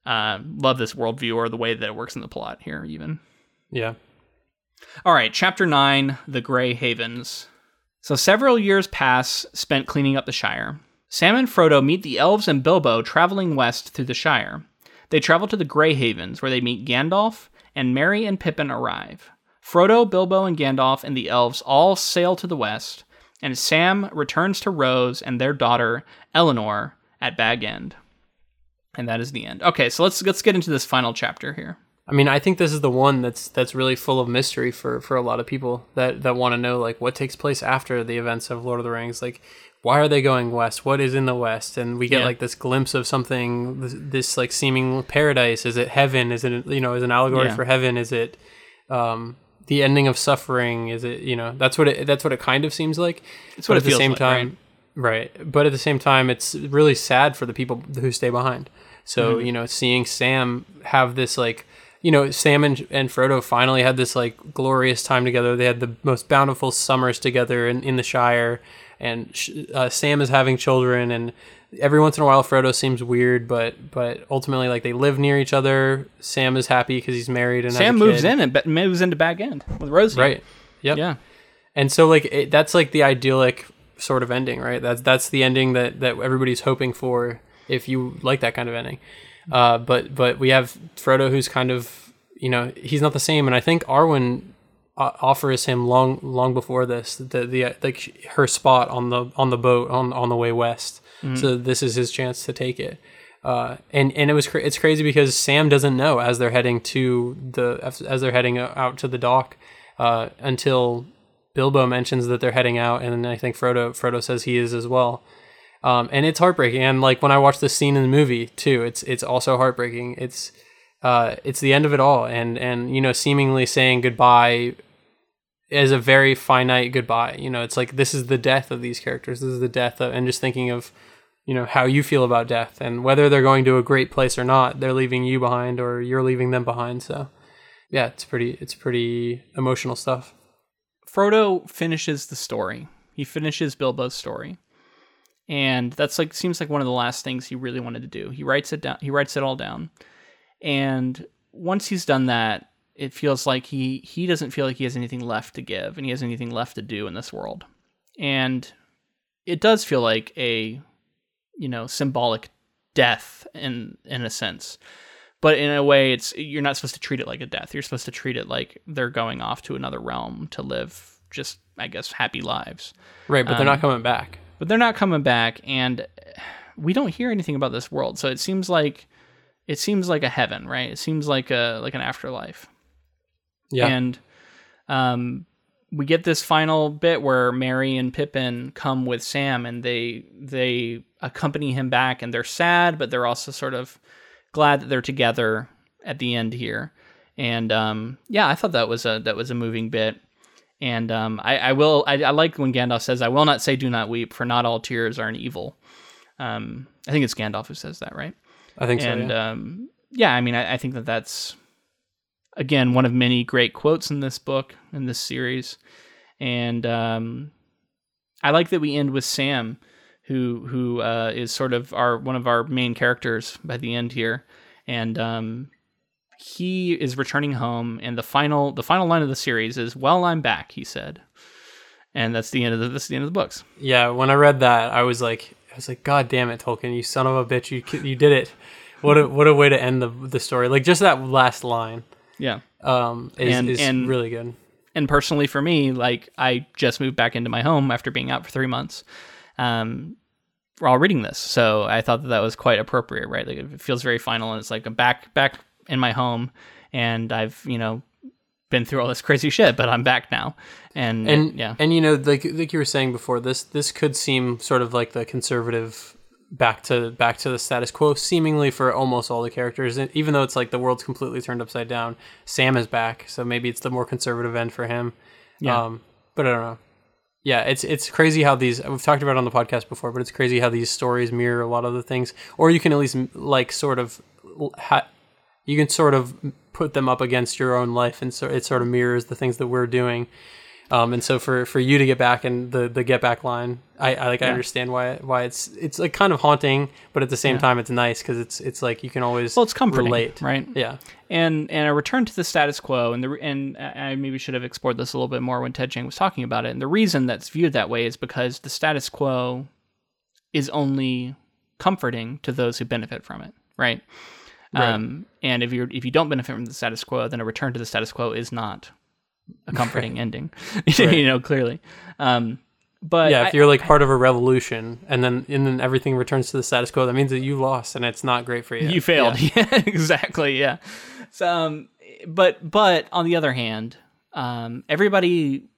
uh, love this worldview or the way that it works in the plot here, even. yeah. All right, chapter 9 The Grey Havens. So several years pass spent cleaning up the Shire. Sam and Frodo meet the elves and Bilbo traveling west through the Shire. They travel to the Grey Havens, where they meet Gandalf, and Merry and Pippin arrive. Frodo, Bilbo, and Gandalf and the elves all sail to the west, and Sam returns to Rose and their daughter, Eleanor, at Bag End. And that is the end. Okay, so let's let's get into this final chapter here. I mean, I think this is the one that's that's really full of mystery for for a lot of people that that want to know like what takes place after the events of Lord of the Rings. Like, why are they going west? What is in the west? And we get Yeah. like this glimpse of something, this, this like seeming paradise. Is it heaven? Is it you know is an allegory Yeah. for heaven? Is it um, the ending of suffering? Is it you know that's what it that's what it kind of seems like. It's what But it at the same like, time, right? But at the same time, it's really sad for the people who stay behind. So Mm-hmm. you know, seeing Sam have this like, you know, Sam and, and Frodo finally had this like glorious time together. They had the most bountiful summers together in, in the Shire, and sh- uh, Sam is having children, and every once in a while Frodo seems weird, but but ultimately like they live near each other. Sam is happy because he's married and Sam moves kid. in and be- moves into Bag End with Rosie. right. Yep. Yeah. And so like it, that's like the idyllic sort of ending, right? That's that's the ending that that everybody's hoping for if you like that kind of ending. Uh, but but we have Frodo who's kind of you know he's not the same, and I think Arwen uh, offers him long long before this the the like her spot on the on the boat on on the way west. So this is his chance to take it. Uh, and and it was cra- it's crazy because Sam doesn't know as they're heading to the as they're heading out to the dock uh, until Bilbo mentions that they're heading out, and then I think Frodo Frodo says he is as well. Um, and it's heartbreaking. And like when I watch this scene in the movie too, it's it's also heartbreaking. It's uh, it's the end of it all, and and you know, seemingly saying goodbye is a very finite goodbye. You know, it's like this is the death of these characters. This is the death of, and just thinking of you know how you feel about death and whether they're going to a great place or not. They're leaving you behind, or you're leaving them behind. So yeah, it's pretty it's pretty emotional stuff. Frodo finishes the story. He finishes Bilbo's story. And that's like seems like one of the last things he really wanted to do. He writes it down. He writes it all down. And once he's done that, it feels like he he doesn't feel like he has anything left to give and he has anything left to do in this world. And it does feel like a you know, symbolic death in in a sense. But in a way it's you're not supposed to treat it like a death. You're supposed to treat it like they're going off to another realm to live just I guess happy lives. Right, but they're not um, coming back. But they're not coming back and we don't hear anything about this world. So it seems like it seems like a heaven, right? It seems like a like an afterlife. Yeah. And um, we get this final bit where Merry and Pippin come with Sam, and they they accompany him back, and they're sad, but they're also sort of glad that they're together at the end here. And um, yeah, I thought that was a that was a moving bit. And um, I, I will I, I like when Gandalf says, "I will not say, do not weep, for not all tears are an evil." Um, I think it's Gandalf who says that, right? I think so. and yeah. um, yeah, I mean, I, I think that that's again one of many great quotes in this book in this series, and um, I like that we end with Sam, who who uh, is sort of our one of our main characters by the end here, and um, he is returning home, and the final the final line of the series is "Well, I'm back," he said, and that's the end of the that's the end of the books. Yeah, when I read that, I was like, I was like, God damn it, Tolkien, you son of a bitch, you you did it. What a what a way to end the the story. Like just that last line, Yeah. um, is, And- is and- really good. and personally for me, like I just moved back into my home after being out for three months, um, while reading this. So I thought that that was quite appropriate, right? Like it feels very final, and it's like I'm back back in my home, and I've you know been through all this crazy shit, but I'm back now. And, and yeah, and you know, like like you were saying before, this this could seem sort of like the conservative back to back to the status quo, seemingly for almost all the characters. And even though it's like the world's completely turned upside down, Sam is back, so maybe it's the more conservative end for him. Yeah. Um, but I don't know. Yeah, it's it's crazy how these we've talked about on the podcast before, but it's crazy how these stories mirror a lot of the things, or you can at least like sort of ha- you can sort of put them up against your own life, and so it sort of mirrors the things that we're doing. Um, and so for, for you to get back and the, the get back line, I, I like I understand why why it's it's like kind of haunting, but at the same time it's nice because it's it's like you can always well, it's comforting, relate, right? Yeah, and and a return to the status quo and the and I maybe should have explored this a little bit more when Ted Chiang was talking about it. And the reason that's viewed that way is because the status quo is only comforting to those who benefit from it, right? Right. Um, and if you're if you don't benefit from the status quo, then a return to the status quo is not a comforting ending, you know clearly. Um, but yeah. If I- you're like part of a revolution and then and then everything returns to the status quo, that means that you lost and it's not great for you. you failed. Yeah. Yeah, exactly. Yeah. So, um, but but on the other hand, um, everybody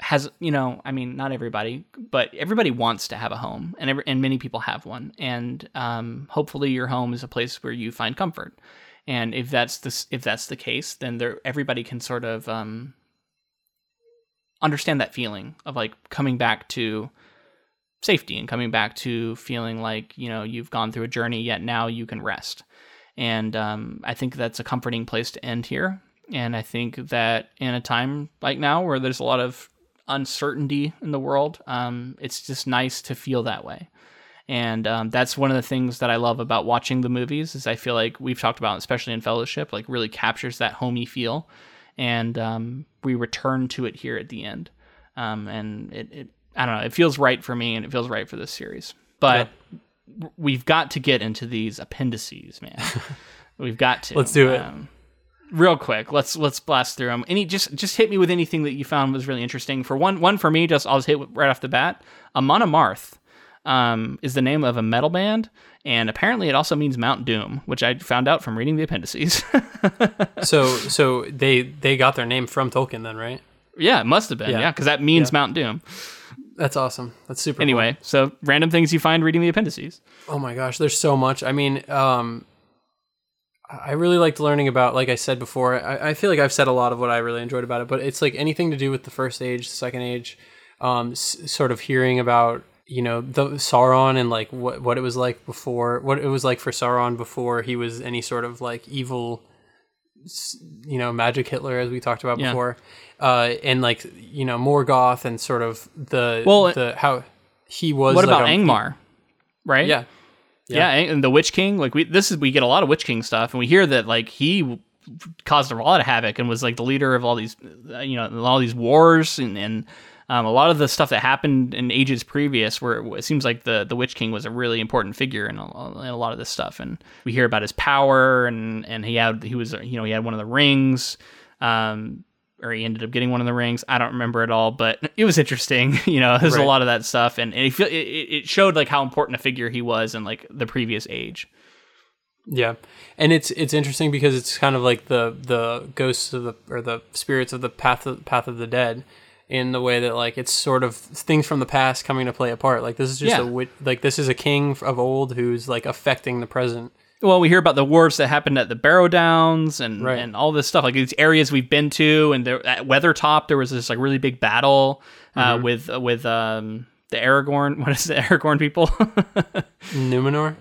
has you know, I mean, not everybody, but everybody wants to have a home, and every, and many people have one, and um, hopefully your home is a place where you find comfort. And if that's the if that's the case, then there everybody can sort of um, understand that feeling of like coming back to safety and coming back to feeling like you know you've gone through a journey yet now you can rest. And um, i think that's a comforting place to end here. And i think that in a time like now where there's a lot of uncertainty in the world um, it's just nice to feel that way. And um, that's one of the things that i love about watching the movies is i feel like we've talked about especially in fellowship like really captures that homey feel and um, we return to it here at the end. Um, and it, it i don't know it feels right for me and it feels right for this series. But w- we've got to get into these appendices man. We've got to Let's do it. Real quick let's let's blast through them any just just hit me with anything that you found was really interesting for one one for me just i'll just hit right off the bat amon amarth um, is the name of a metal band and apparently it also means mount doom which i found out from reading the appendices so so they they got their name from Tolkien then, right? yeah it must have been Yeah. yeah because that means Yeah. mount doom That's awesome. That's super. cool. anyway so random things you find reading the appendices Oh my gosh, there's so much. I mean, um, I really liked learning about, like I said before, I, I feel like I've said a lot of what I really enjoyed about it, but it's like anything to do with the first age, the second age, um, s- sort of hearing about, you know, the Sauron and like what, what it was like before, what it was like for Sauron before he was any sort of like evil, you know, magic Hitler, as we talked about Yeah. before. Uh, and like, you know, Morgoth and sort of the, Well, the, how he was. what like about a- angmar right Yeah. Yeah. and the Witch King, like we this is we get a lot of Witch King stuff, and we hear that like he caused a lot of havoc and was like the leader of all these, uh, you know, all these wars and and um, a lot of the stuff that happened in ages previous, where it seems like the the Witch King was a really important figure in a, in a lot of this stuff, and we hear about his power and and he had he was you know he had one of the rings. Um, or he ended up getting one of the rings. I don't remember it all, but it was interesting. You know, there's a lot of that stuff, and, and it, it, it showed like how important a figure he was in like the previous age. Yeah, and it's it's interesting because it's kind of like the the ghosts of the or the spirits of the path of, path of the dead, in the way that like it's sort of things from the past coming to play a part. Like this is just Yeah. a like this is a king of old who's like affecting the present. Well, we hear about the wars that happened at the Barrow Downs and Right. and all this stuff, like these areas we've been to, and there at Weathertop there was this like really big battle uh, Mm-hmm. with with um, the Aragorn. What is the Aragorn people? Numenor.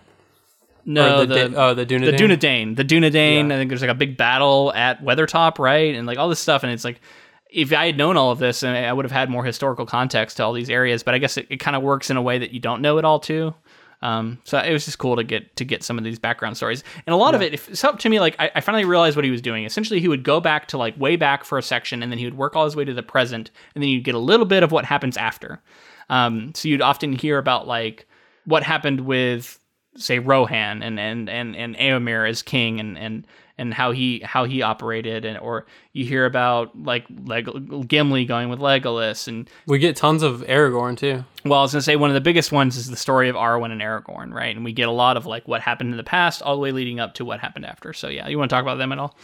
no, or the, the Da- oh the Dunedain. the Dunedain. The Dunedain. Yeah. I think there's like a big battle at Weathertop, right? And like all this stuff. And it's like, if I had known all of this, I I would have had more historical context to all these areas. But I guess it, it kind of works in a way that you don't know it all too. Um, so it was just cool to get to get some of these background stories, and a lot of it. If, it's up to me, like I, I finally realized what he was doing. Essentially, he would go back to like way back for a section, and then he would work all his way to the present, and then you'd get a little bit of what happens after. Um, so you'd often hear about like what happened with say Rohan and and and and Eomer as king and and and how he how he operated and or you hear about like Leg- Gimli going with Legolas and We get tons of Aragorn too. well I was gonna say one of the biggest ones is the story of Arwen and Aragorn right? And we get a lot of like what happened in the past all the way leading up to what happened after. So yeah you want to talk about them at all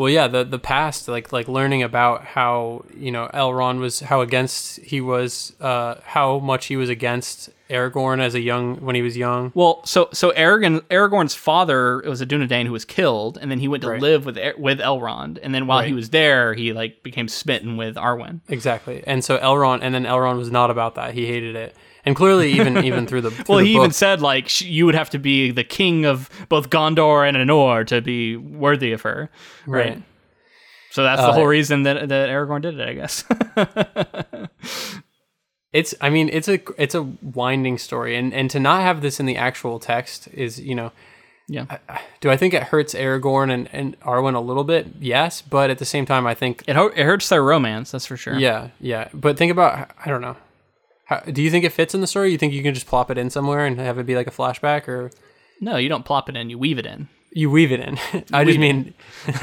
Well, yeah, the the past, like like learning about how you know Elrond was, how against he was, uh, how much he was against Aragorn as a young when he was young. Well, so so Aragorn Aragorn's father it was a Dunedain who was killed, and then he went to Right. live with with Elrond, and then while he was there, he like became smitten with Arwen. Exactly, and so Elrond, and then Elrond was not about that. He hated it, and clearly even even through the through Well, the he even said like sh- you would have to be the king of both Gondor and Arnor to be worthy of her, right? Right. So that's the Uh, whole reason that that Aragorn did it, I guess. It's I mean it's a it's a winding story and and to not have this in the actual text is you know yeah. do I think it hurts Aragorn and, and Arwen a little bit yes but at the same time I think It, ho- it hurts their romance, that's for sure. yeah yeah but think about I don't know How, do you think it fits in the story you think you can just plop it in somewhere and have it be like a flashback or No, you don't plop it in; you weave it in. you weave it in I just mean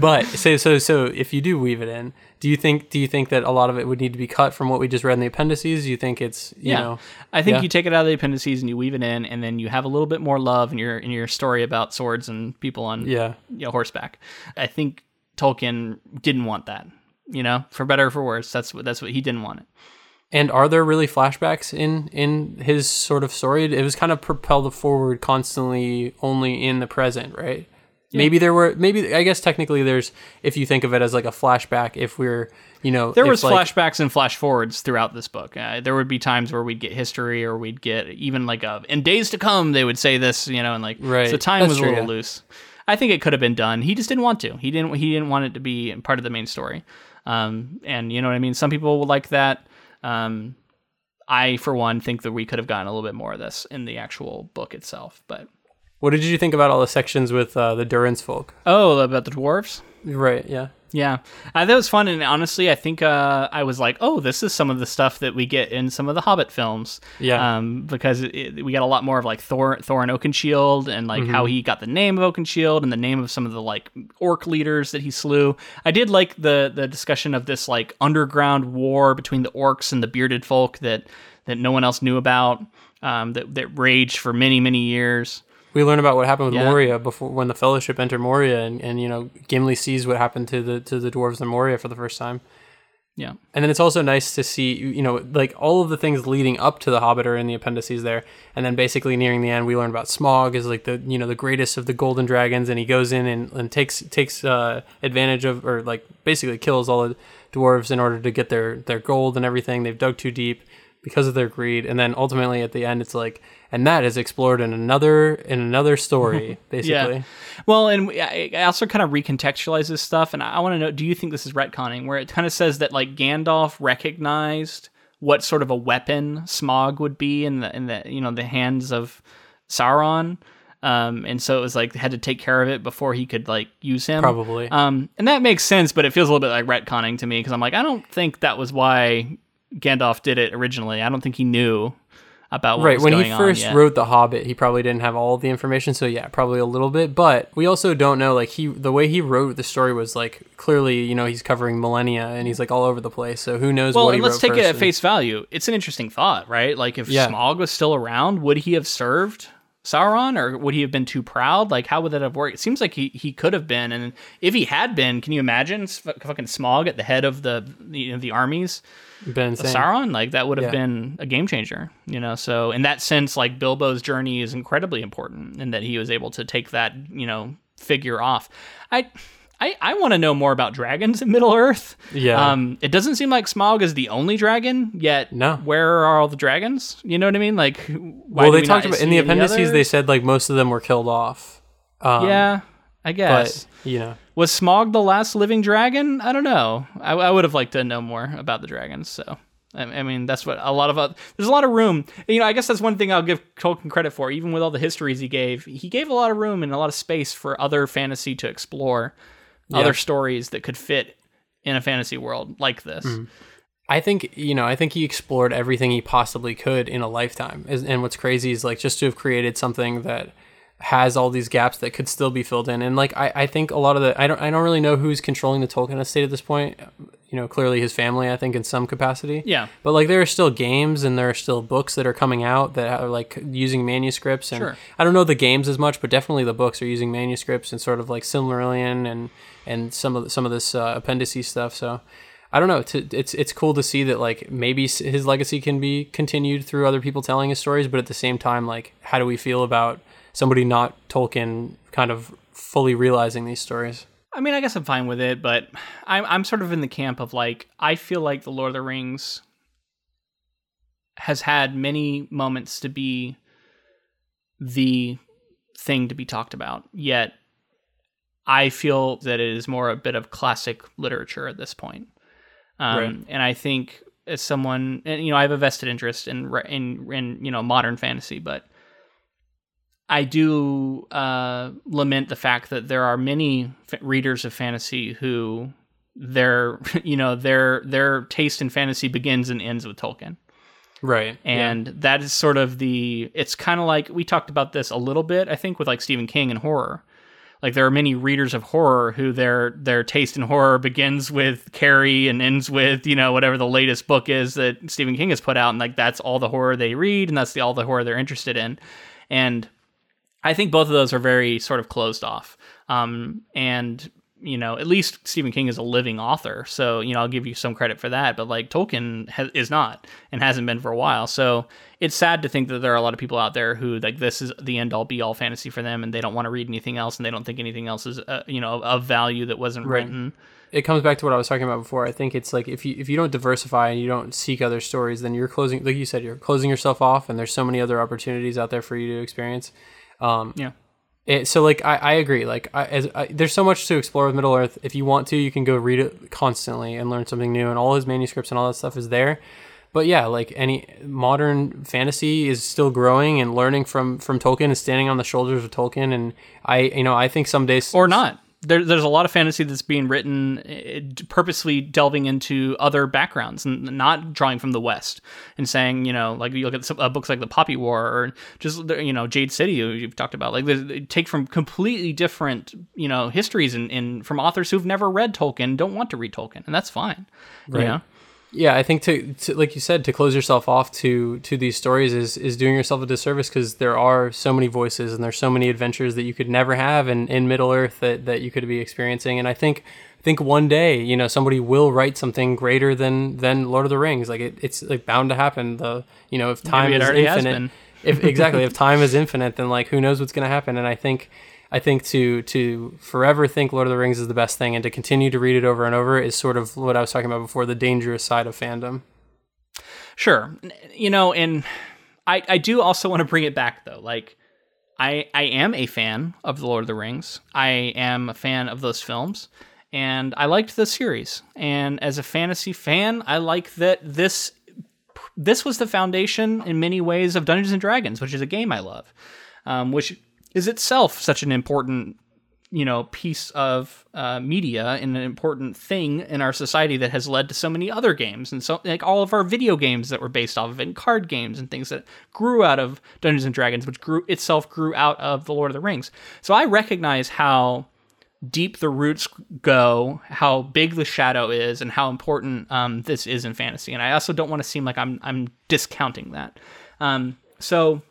but so so so if you do weave it in do you think do you think that a lot of it would need to be cut from what we just read in the appendices do you think it's you yeah. know I think yeah. you take it out of the appendices and you weave it in, and then you have a little bit more love in your in your story about swords and people on yeah you know, horseback. I think Tolkien didn't want that. You know, for better or for worse, that's what that's what he didn't want it. And are there really flashbacks in in his sort of story? It was kind of propelled forward constantly, only in the present, right? Maybe there were. Maybe I guess technically there's. If you think of it as like a flashback, if we're you know There was like, flashbacks and flash forwards throughout this book. Uh, there would be times where we'd get history, or we'd get even like a in days to come they would say this, you know, and like Right. so time That's was a little yeah. loose. I think it could have been done. He just didn't want to. He didn't. He didn't want it to be part of the main story. Um, and you know what I mean. Some people would like that. Um, I, for one, think that we could have gotten a little bit more of this in the actual book itself. But What did you think about all the sections with uh, the Durin's folk? oh, about the dwarves. Right. Yeah. Yeah, thought it was fun, and honestly, I think uh, I was like, "Oh, this is some of the stuff that we get in some of the Hobbit films." Yeah. um, because it, it- we got a lot more of like Thor, Thor and Oakenshield, and like how he got the name of Oakenshield and the name of some of the like orc leaders that he slew. I did like the the discussion of this like underground war between the orcs and the bearded folk that that no one else knew about, um, that that raged for many many years. We learn about what happened with Yeah. Moria before when the Fellowship entered Moria, and, and you know Gimli sees what happened to the to the dwarves in Moria for the first time. Yeah, And then it's also nice to see, you know, like all of the things leading up to the Hobbit are in the appendices there. And then basically nearing the end, we learn about Smaug is like the, you know, the greatest of the golden dragons. And he goes in and, and takes, takes, uh, advantage of, or like basically kills all the dwarves in order to get their, their gold and everything. They've dug too deep because of their greed. And then ultimately at the end, it's like, and that is explored in another, in another story, basically. Yeah. Well, and I also kind of recontextualize this stuff, and I want to know: Do you think this is retconning, where it kind of says that like Gandalf recognized what sort of a weapon Smaug would be in the in the you know the hands of Sauron, um, and so it was like had to take care of it before he could like use him. Probably. Um, and that makes sense, but it feels a little bit like retconning to me because I'm like, I don't think that was why Gandalf did it originally. I don't think he knew about right when he first wrote the hobbit he probably didn't have all the information so yeah probably a little bit but we also don't know like he the way he wrote the story was like clearly you know he's covering millennia and he's like all over the place so who knows Well, what he and let's wrote take it at face value. It's an interesting thought, right? Like if Yeah. Smaug was still around, would he have served Sauron, or would he have been too proud? Like, how would that have worked? It seems like he, he could have been, and if he had been, can you imagine fucking Smaug at the head of the you know, the armies been. Sauron? Like that would have Yeah. been a game changer, you know. So in that sense, like Bilbo's journey is incredibly important, in that he was able to take that you know figure off. I. I, I want to know more about dragons in Middle Earth. Yeah. Um, it doesn't seem like Smaug is the only dragon yet. No. Where are all the dragons? You know what I mean? Like, why well they we talked about in the appendices they said like most of them were killed off um, yeah, I guess. but you know Was Smaug the last living dragon? I don't know. I, I would have liked to know more about the dragons. So, I, I mean, that's what a lot of uh, there's a lot of room. You know, I guess that's one thing I'll give Tolkien credit for. Even with all the histories he gave, he gave a lot of room and a lot of space for other fantasy to explore, other stories that could fit in a fantasy world like this. Mm-hmm. I think you know. I think he explored everything he possibly could in a lifetime. And what's crazy is like just to have created something that has all these gaps that could still be filled in. And like I, I think a lot of the I don't I don't really know who's controlling the Tolkien estate at this point. You know, clearly his family, I think, in some capacity. Yeah. But like there are still games and there are still books that are coming out that are like using manuscripts and Sure. I don't know the games as much, but definitely the books are using manuscripts and sort of like Silmarillion and and some of some of this uh, appendices stuff. So I don't know. To, it's it's cool to see that like maybe his legacy can be continued through other people telling his stories, but at the same time, like how do we feel about somebody not Tolkien kind of fully realizing these stories? I mean, I guess I'm fine with it, but I'm I'm sort of in the camp of like I feel like the Lord of the Rings has had many moments to be the thing to be talked about. Yet I feel that it is more a bit of classic literature at this point. Um, Right. And I think as someone, and, you know, I have a vested interest in in in you know modern fantasy, but I do uh, lament the fact that there are many f- readers of fantasy who their you know their their taste in fantasy begins and ends with Tolkien. Right. And that is sort of the it's kind of like we talked about this a little bit I think with like Stephen King and horror. Like there are many readers of horror who their their taste in horror begins with Carrie and ends with, you know, whatever the latest book is that Stephen King has put out and like that's all the horror they read and that's the all the horror they're interested in. And I think both of those are very sort of closed off. Um, and you know, at least Stephen King is a living author, so you know I'll give you some credit for that. But like Tolkien ha- is not and hasn't been for a while, so it's sad to think that there are a lot of people out there who like this is the end all be all fantasy for them, and they don't want to read anything else, and they don't think anything else is uh, you know of value that wasn't Right. written. it comes back to what I was talking about before. I think it's like if you if you don't diversify and you don't seek other stories, then you're closing, like you said, you're closing yourself off, and there's so many other opportunities out there for you to experience. Um, Yeah. it, so like I, I agree. Like I, as I, there's so much to explore with Middle Earth. If you want to, you can go read it constantly and learn something new. And all his manuscripts and all that stuff is there. But yeah, like any modern fantasy is still growing and learning from from Tolkien and standing on the shoulders of Tolkien. And I, you know, I think some days or not. There, there's a lot of fantasy that's being written uh, purposely delving into other backgrounds and not drawing from the West and saying, you know, like you look at some, uh, books like the Poppy War or just you know Jade City you've talked about, like they- take from completely different you know histories and, and from authors who've never read Tolkien, don't want to read Tolkien, and that's fine. You know? Yeah i think to, to like you said to close yourself off to to these stories is is doing yourself a disservice because there are so many voices and there's so many adventures that you could never have in, in middle earth that, that you could be experiencing. And i think think one day you know somebody will write something greater than than lord of the rings. Like it, it's like bound to happen. The you know if time is infinite if exactly if time is infinite then like who knows what's going to happen. And i think I think to to forever think Lord of the Rings is the best thing and to continue to read it over and over is sort of what I was talking about before the dangerous side of fandom. Sure. You know, and I I do also want to bring it back though. Like I I am a fan of The Lord of the Rings. I am a fan of those films and I liked the series. And as a fantasy fan, I like that this this was the foundation in many ways of Dungeons and Dragons, which is a game I love. Um, which is itself such an important you know piece of uh, media and an important thing in our society that has led to so many other games and so like all of our video games that were based off of it and card games and things that grew out of Dungeons and Dragons which grew itself grew out of the Lord of the Rings. So I recognize how deep the roots go how big the shadow is and how important um, this is in fantasy. And I also don't want to seem like I'm I'm discounting that. Um, so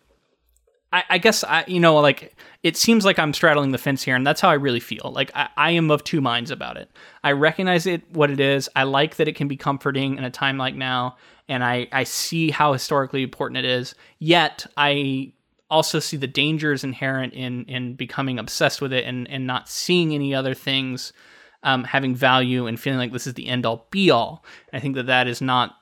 I, I guess I, you know, like it seems like I'm straddling the fence here, and that's how I really feel. Like I, I am of two minds about it. I recognize it what it is. I like that it can be comforting in a time like now, and I, I see how historically important it is. Yet I also see the dangers inherent in in becoming obsessed with it and and not seeing any other things um, having value and feeling like this is the end all be all. I think that that is not.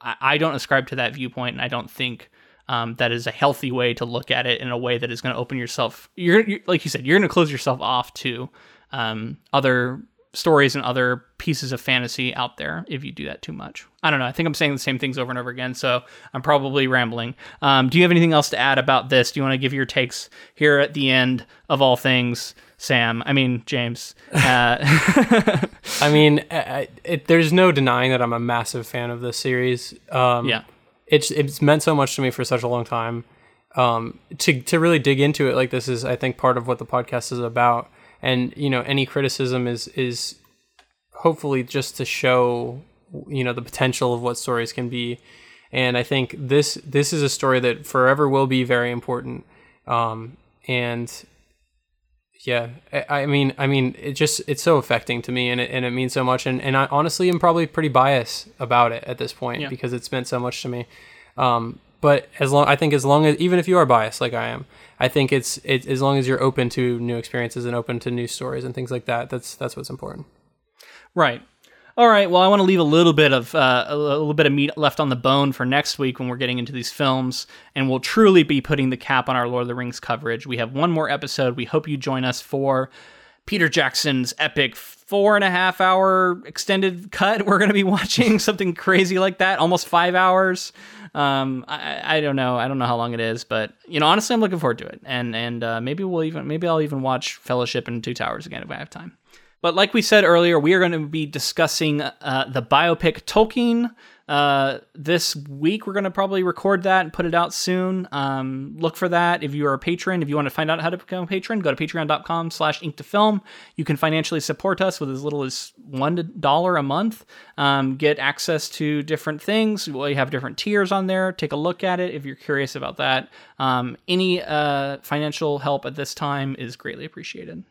I, I don't ascribe to that viewpoint, and I don't think um, that is a healthy way to look at it in a way that is going to open yourself. You're, you're like you said, you're going to close yourself off to um, other stories and other pieces of fantasy out there if you do that too much. I don't know. I think I'm saying the same things over and over again, so I'm probably rambling. Um, do you have anything else to add about this? Do you want to give your takes here at the end of all things? Sam, I mean James. Uh, I mean, I, it, there's no denying that I'm a massive fan of this series. Um, yeah, it's it's meant so much to me for such a long time. um, to to really dig into it like this is I think part of what the podcast is about. And you know, any criticism is is hopefully just to show you know the potential of what stories can be. And I think this this is a story that forever will be very important. Um, and yeah, I, I, mean, I mean, it just it's so affecting to me, and it and it means so much. And and I honestly am probably pretty biased about it at this point Yeah. because it's meant so much to me. Um, but as long I think as long as even if you are biased like I am, I think it's it as long as you're open to new experiences and open to new stories and things like that. That's that's what's important. Right. All right. Well, I want to leave a little bit of uh, a little bit of meat left on the bone for next week when we're getting into these films, and we'll truly be putting the cap on our Lord of the Rings coverage. We have one more episode. We hope you join us for Peter Jackson's epic four and a half hour extended cut. We're going to be watching something crazy like that, almost five hours. Um, I, I don't know. I don't know how long it is, but you know, honestly, I'm looking forward to it, and and uh, maybe we'll even maybe I'll even watch Fellowship and Two Towers again if I have time. But like we said earlier, we are going to be discussing uh, the biopic Tolkien. Uh, this week, we're going to probably record that and put it out soon. Um, look for that. If you are a patron, if you want to find out how to become a patron, go to patreon.com slash ink to film. You can financially support us with as little as $1 a month. Um, get access to different things. We have different tiers on there. Take a look at it if you're curious about that. Um, any uh, financial help at this time is greatly appreciated.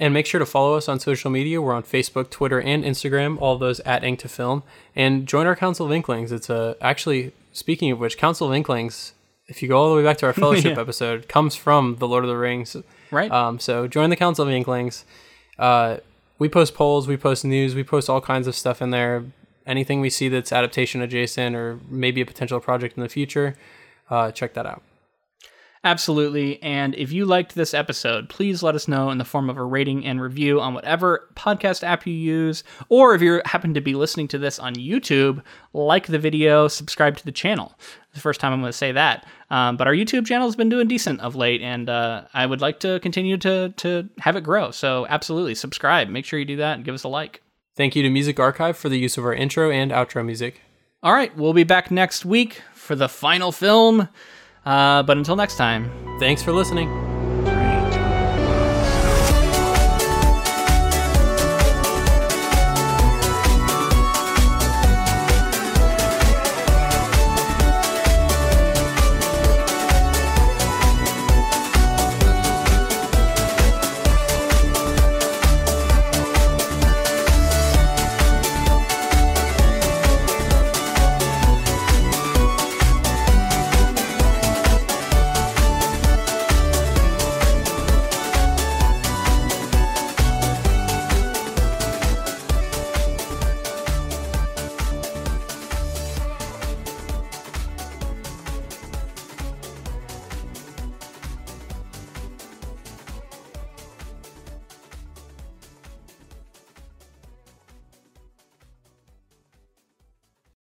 And make sure to follow us on social media. We're on Facebook, Twitter, and Instagram. All those at Ink to Film. And join our Council of Inklings. It's a actually speaking of which, Council of Inklings. If you go all the way back to our Fellowship Yeah. episode, comes from the Lord of the Rings. Right. Um, so join the Council of Inklings. Uh, we post polls, we post news, we post all kinds of stuff in there. Anything we see that's adaptation adjacent or maybe a potential project in the future, uh, check that out. Absolutely. And if you liked this episode, please let us know in the form of a rating and review on whatever podcast app you use. Or if you happen to be listening to this on YouTube, like the video, subscribe to the channel. It's the first time I'm going to say that. Um, but our YouTube channel has been doing decent of late, and uh, I would like to continue to, to have it grow. So absolutely, subscribe. Make sure you do that and give us a like. Thank you to Music Archive for the use of our intro and outro music. All right, we'll be back next week for the final film. Uh, but until next time, Thanks for listening.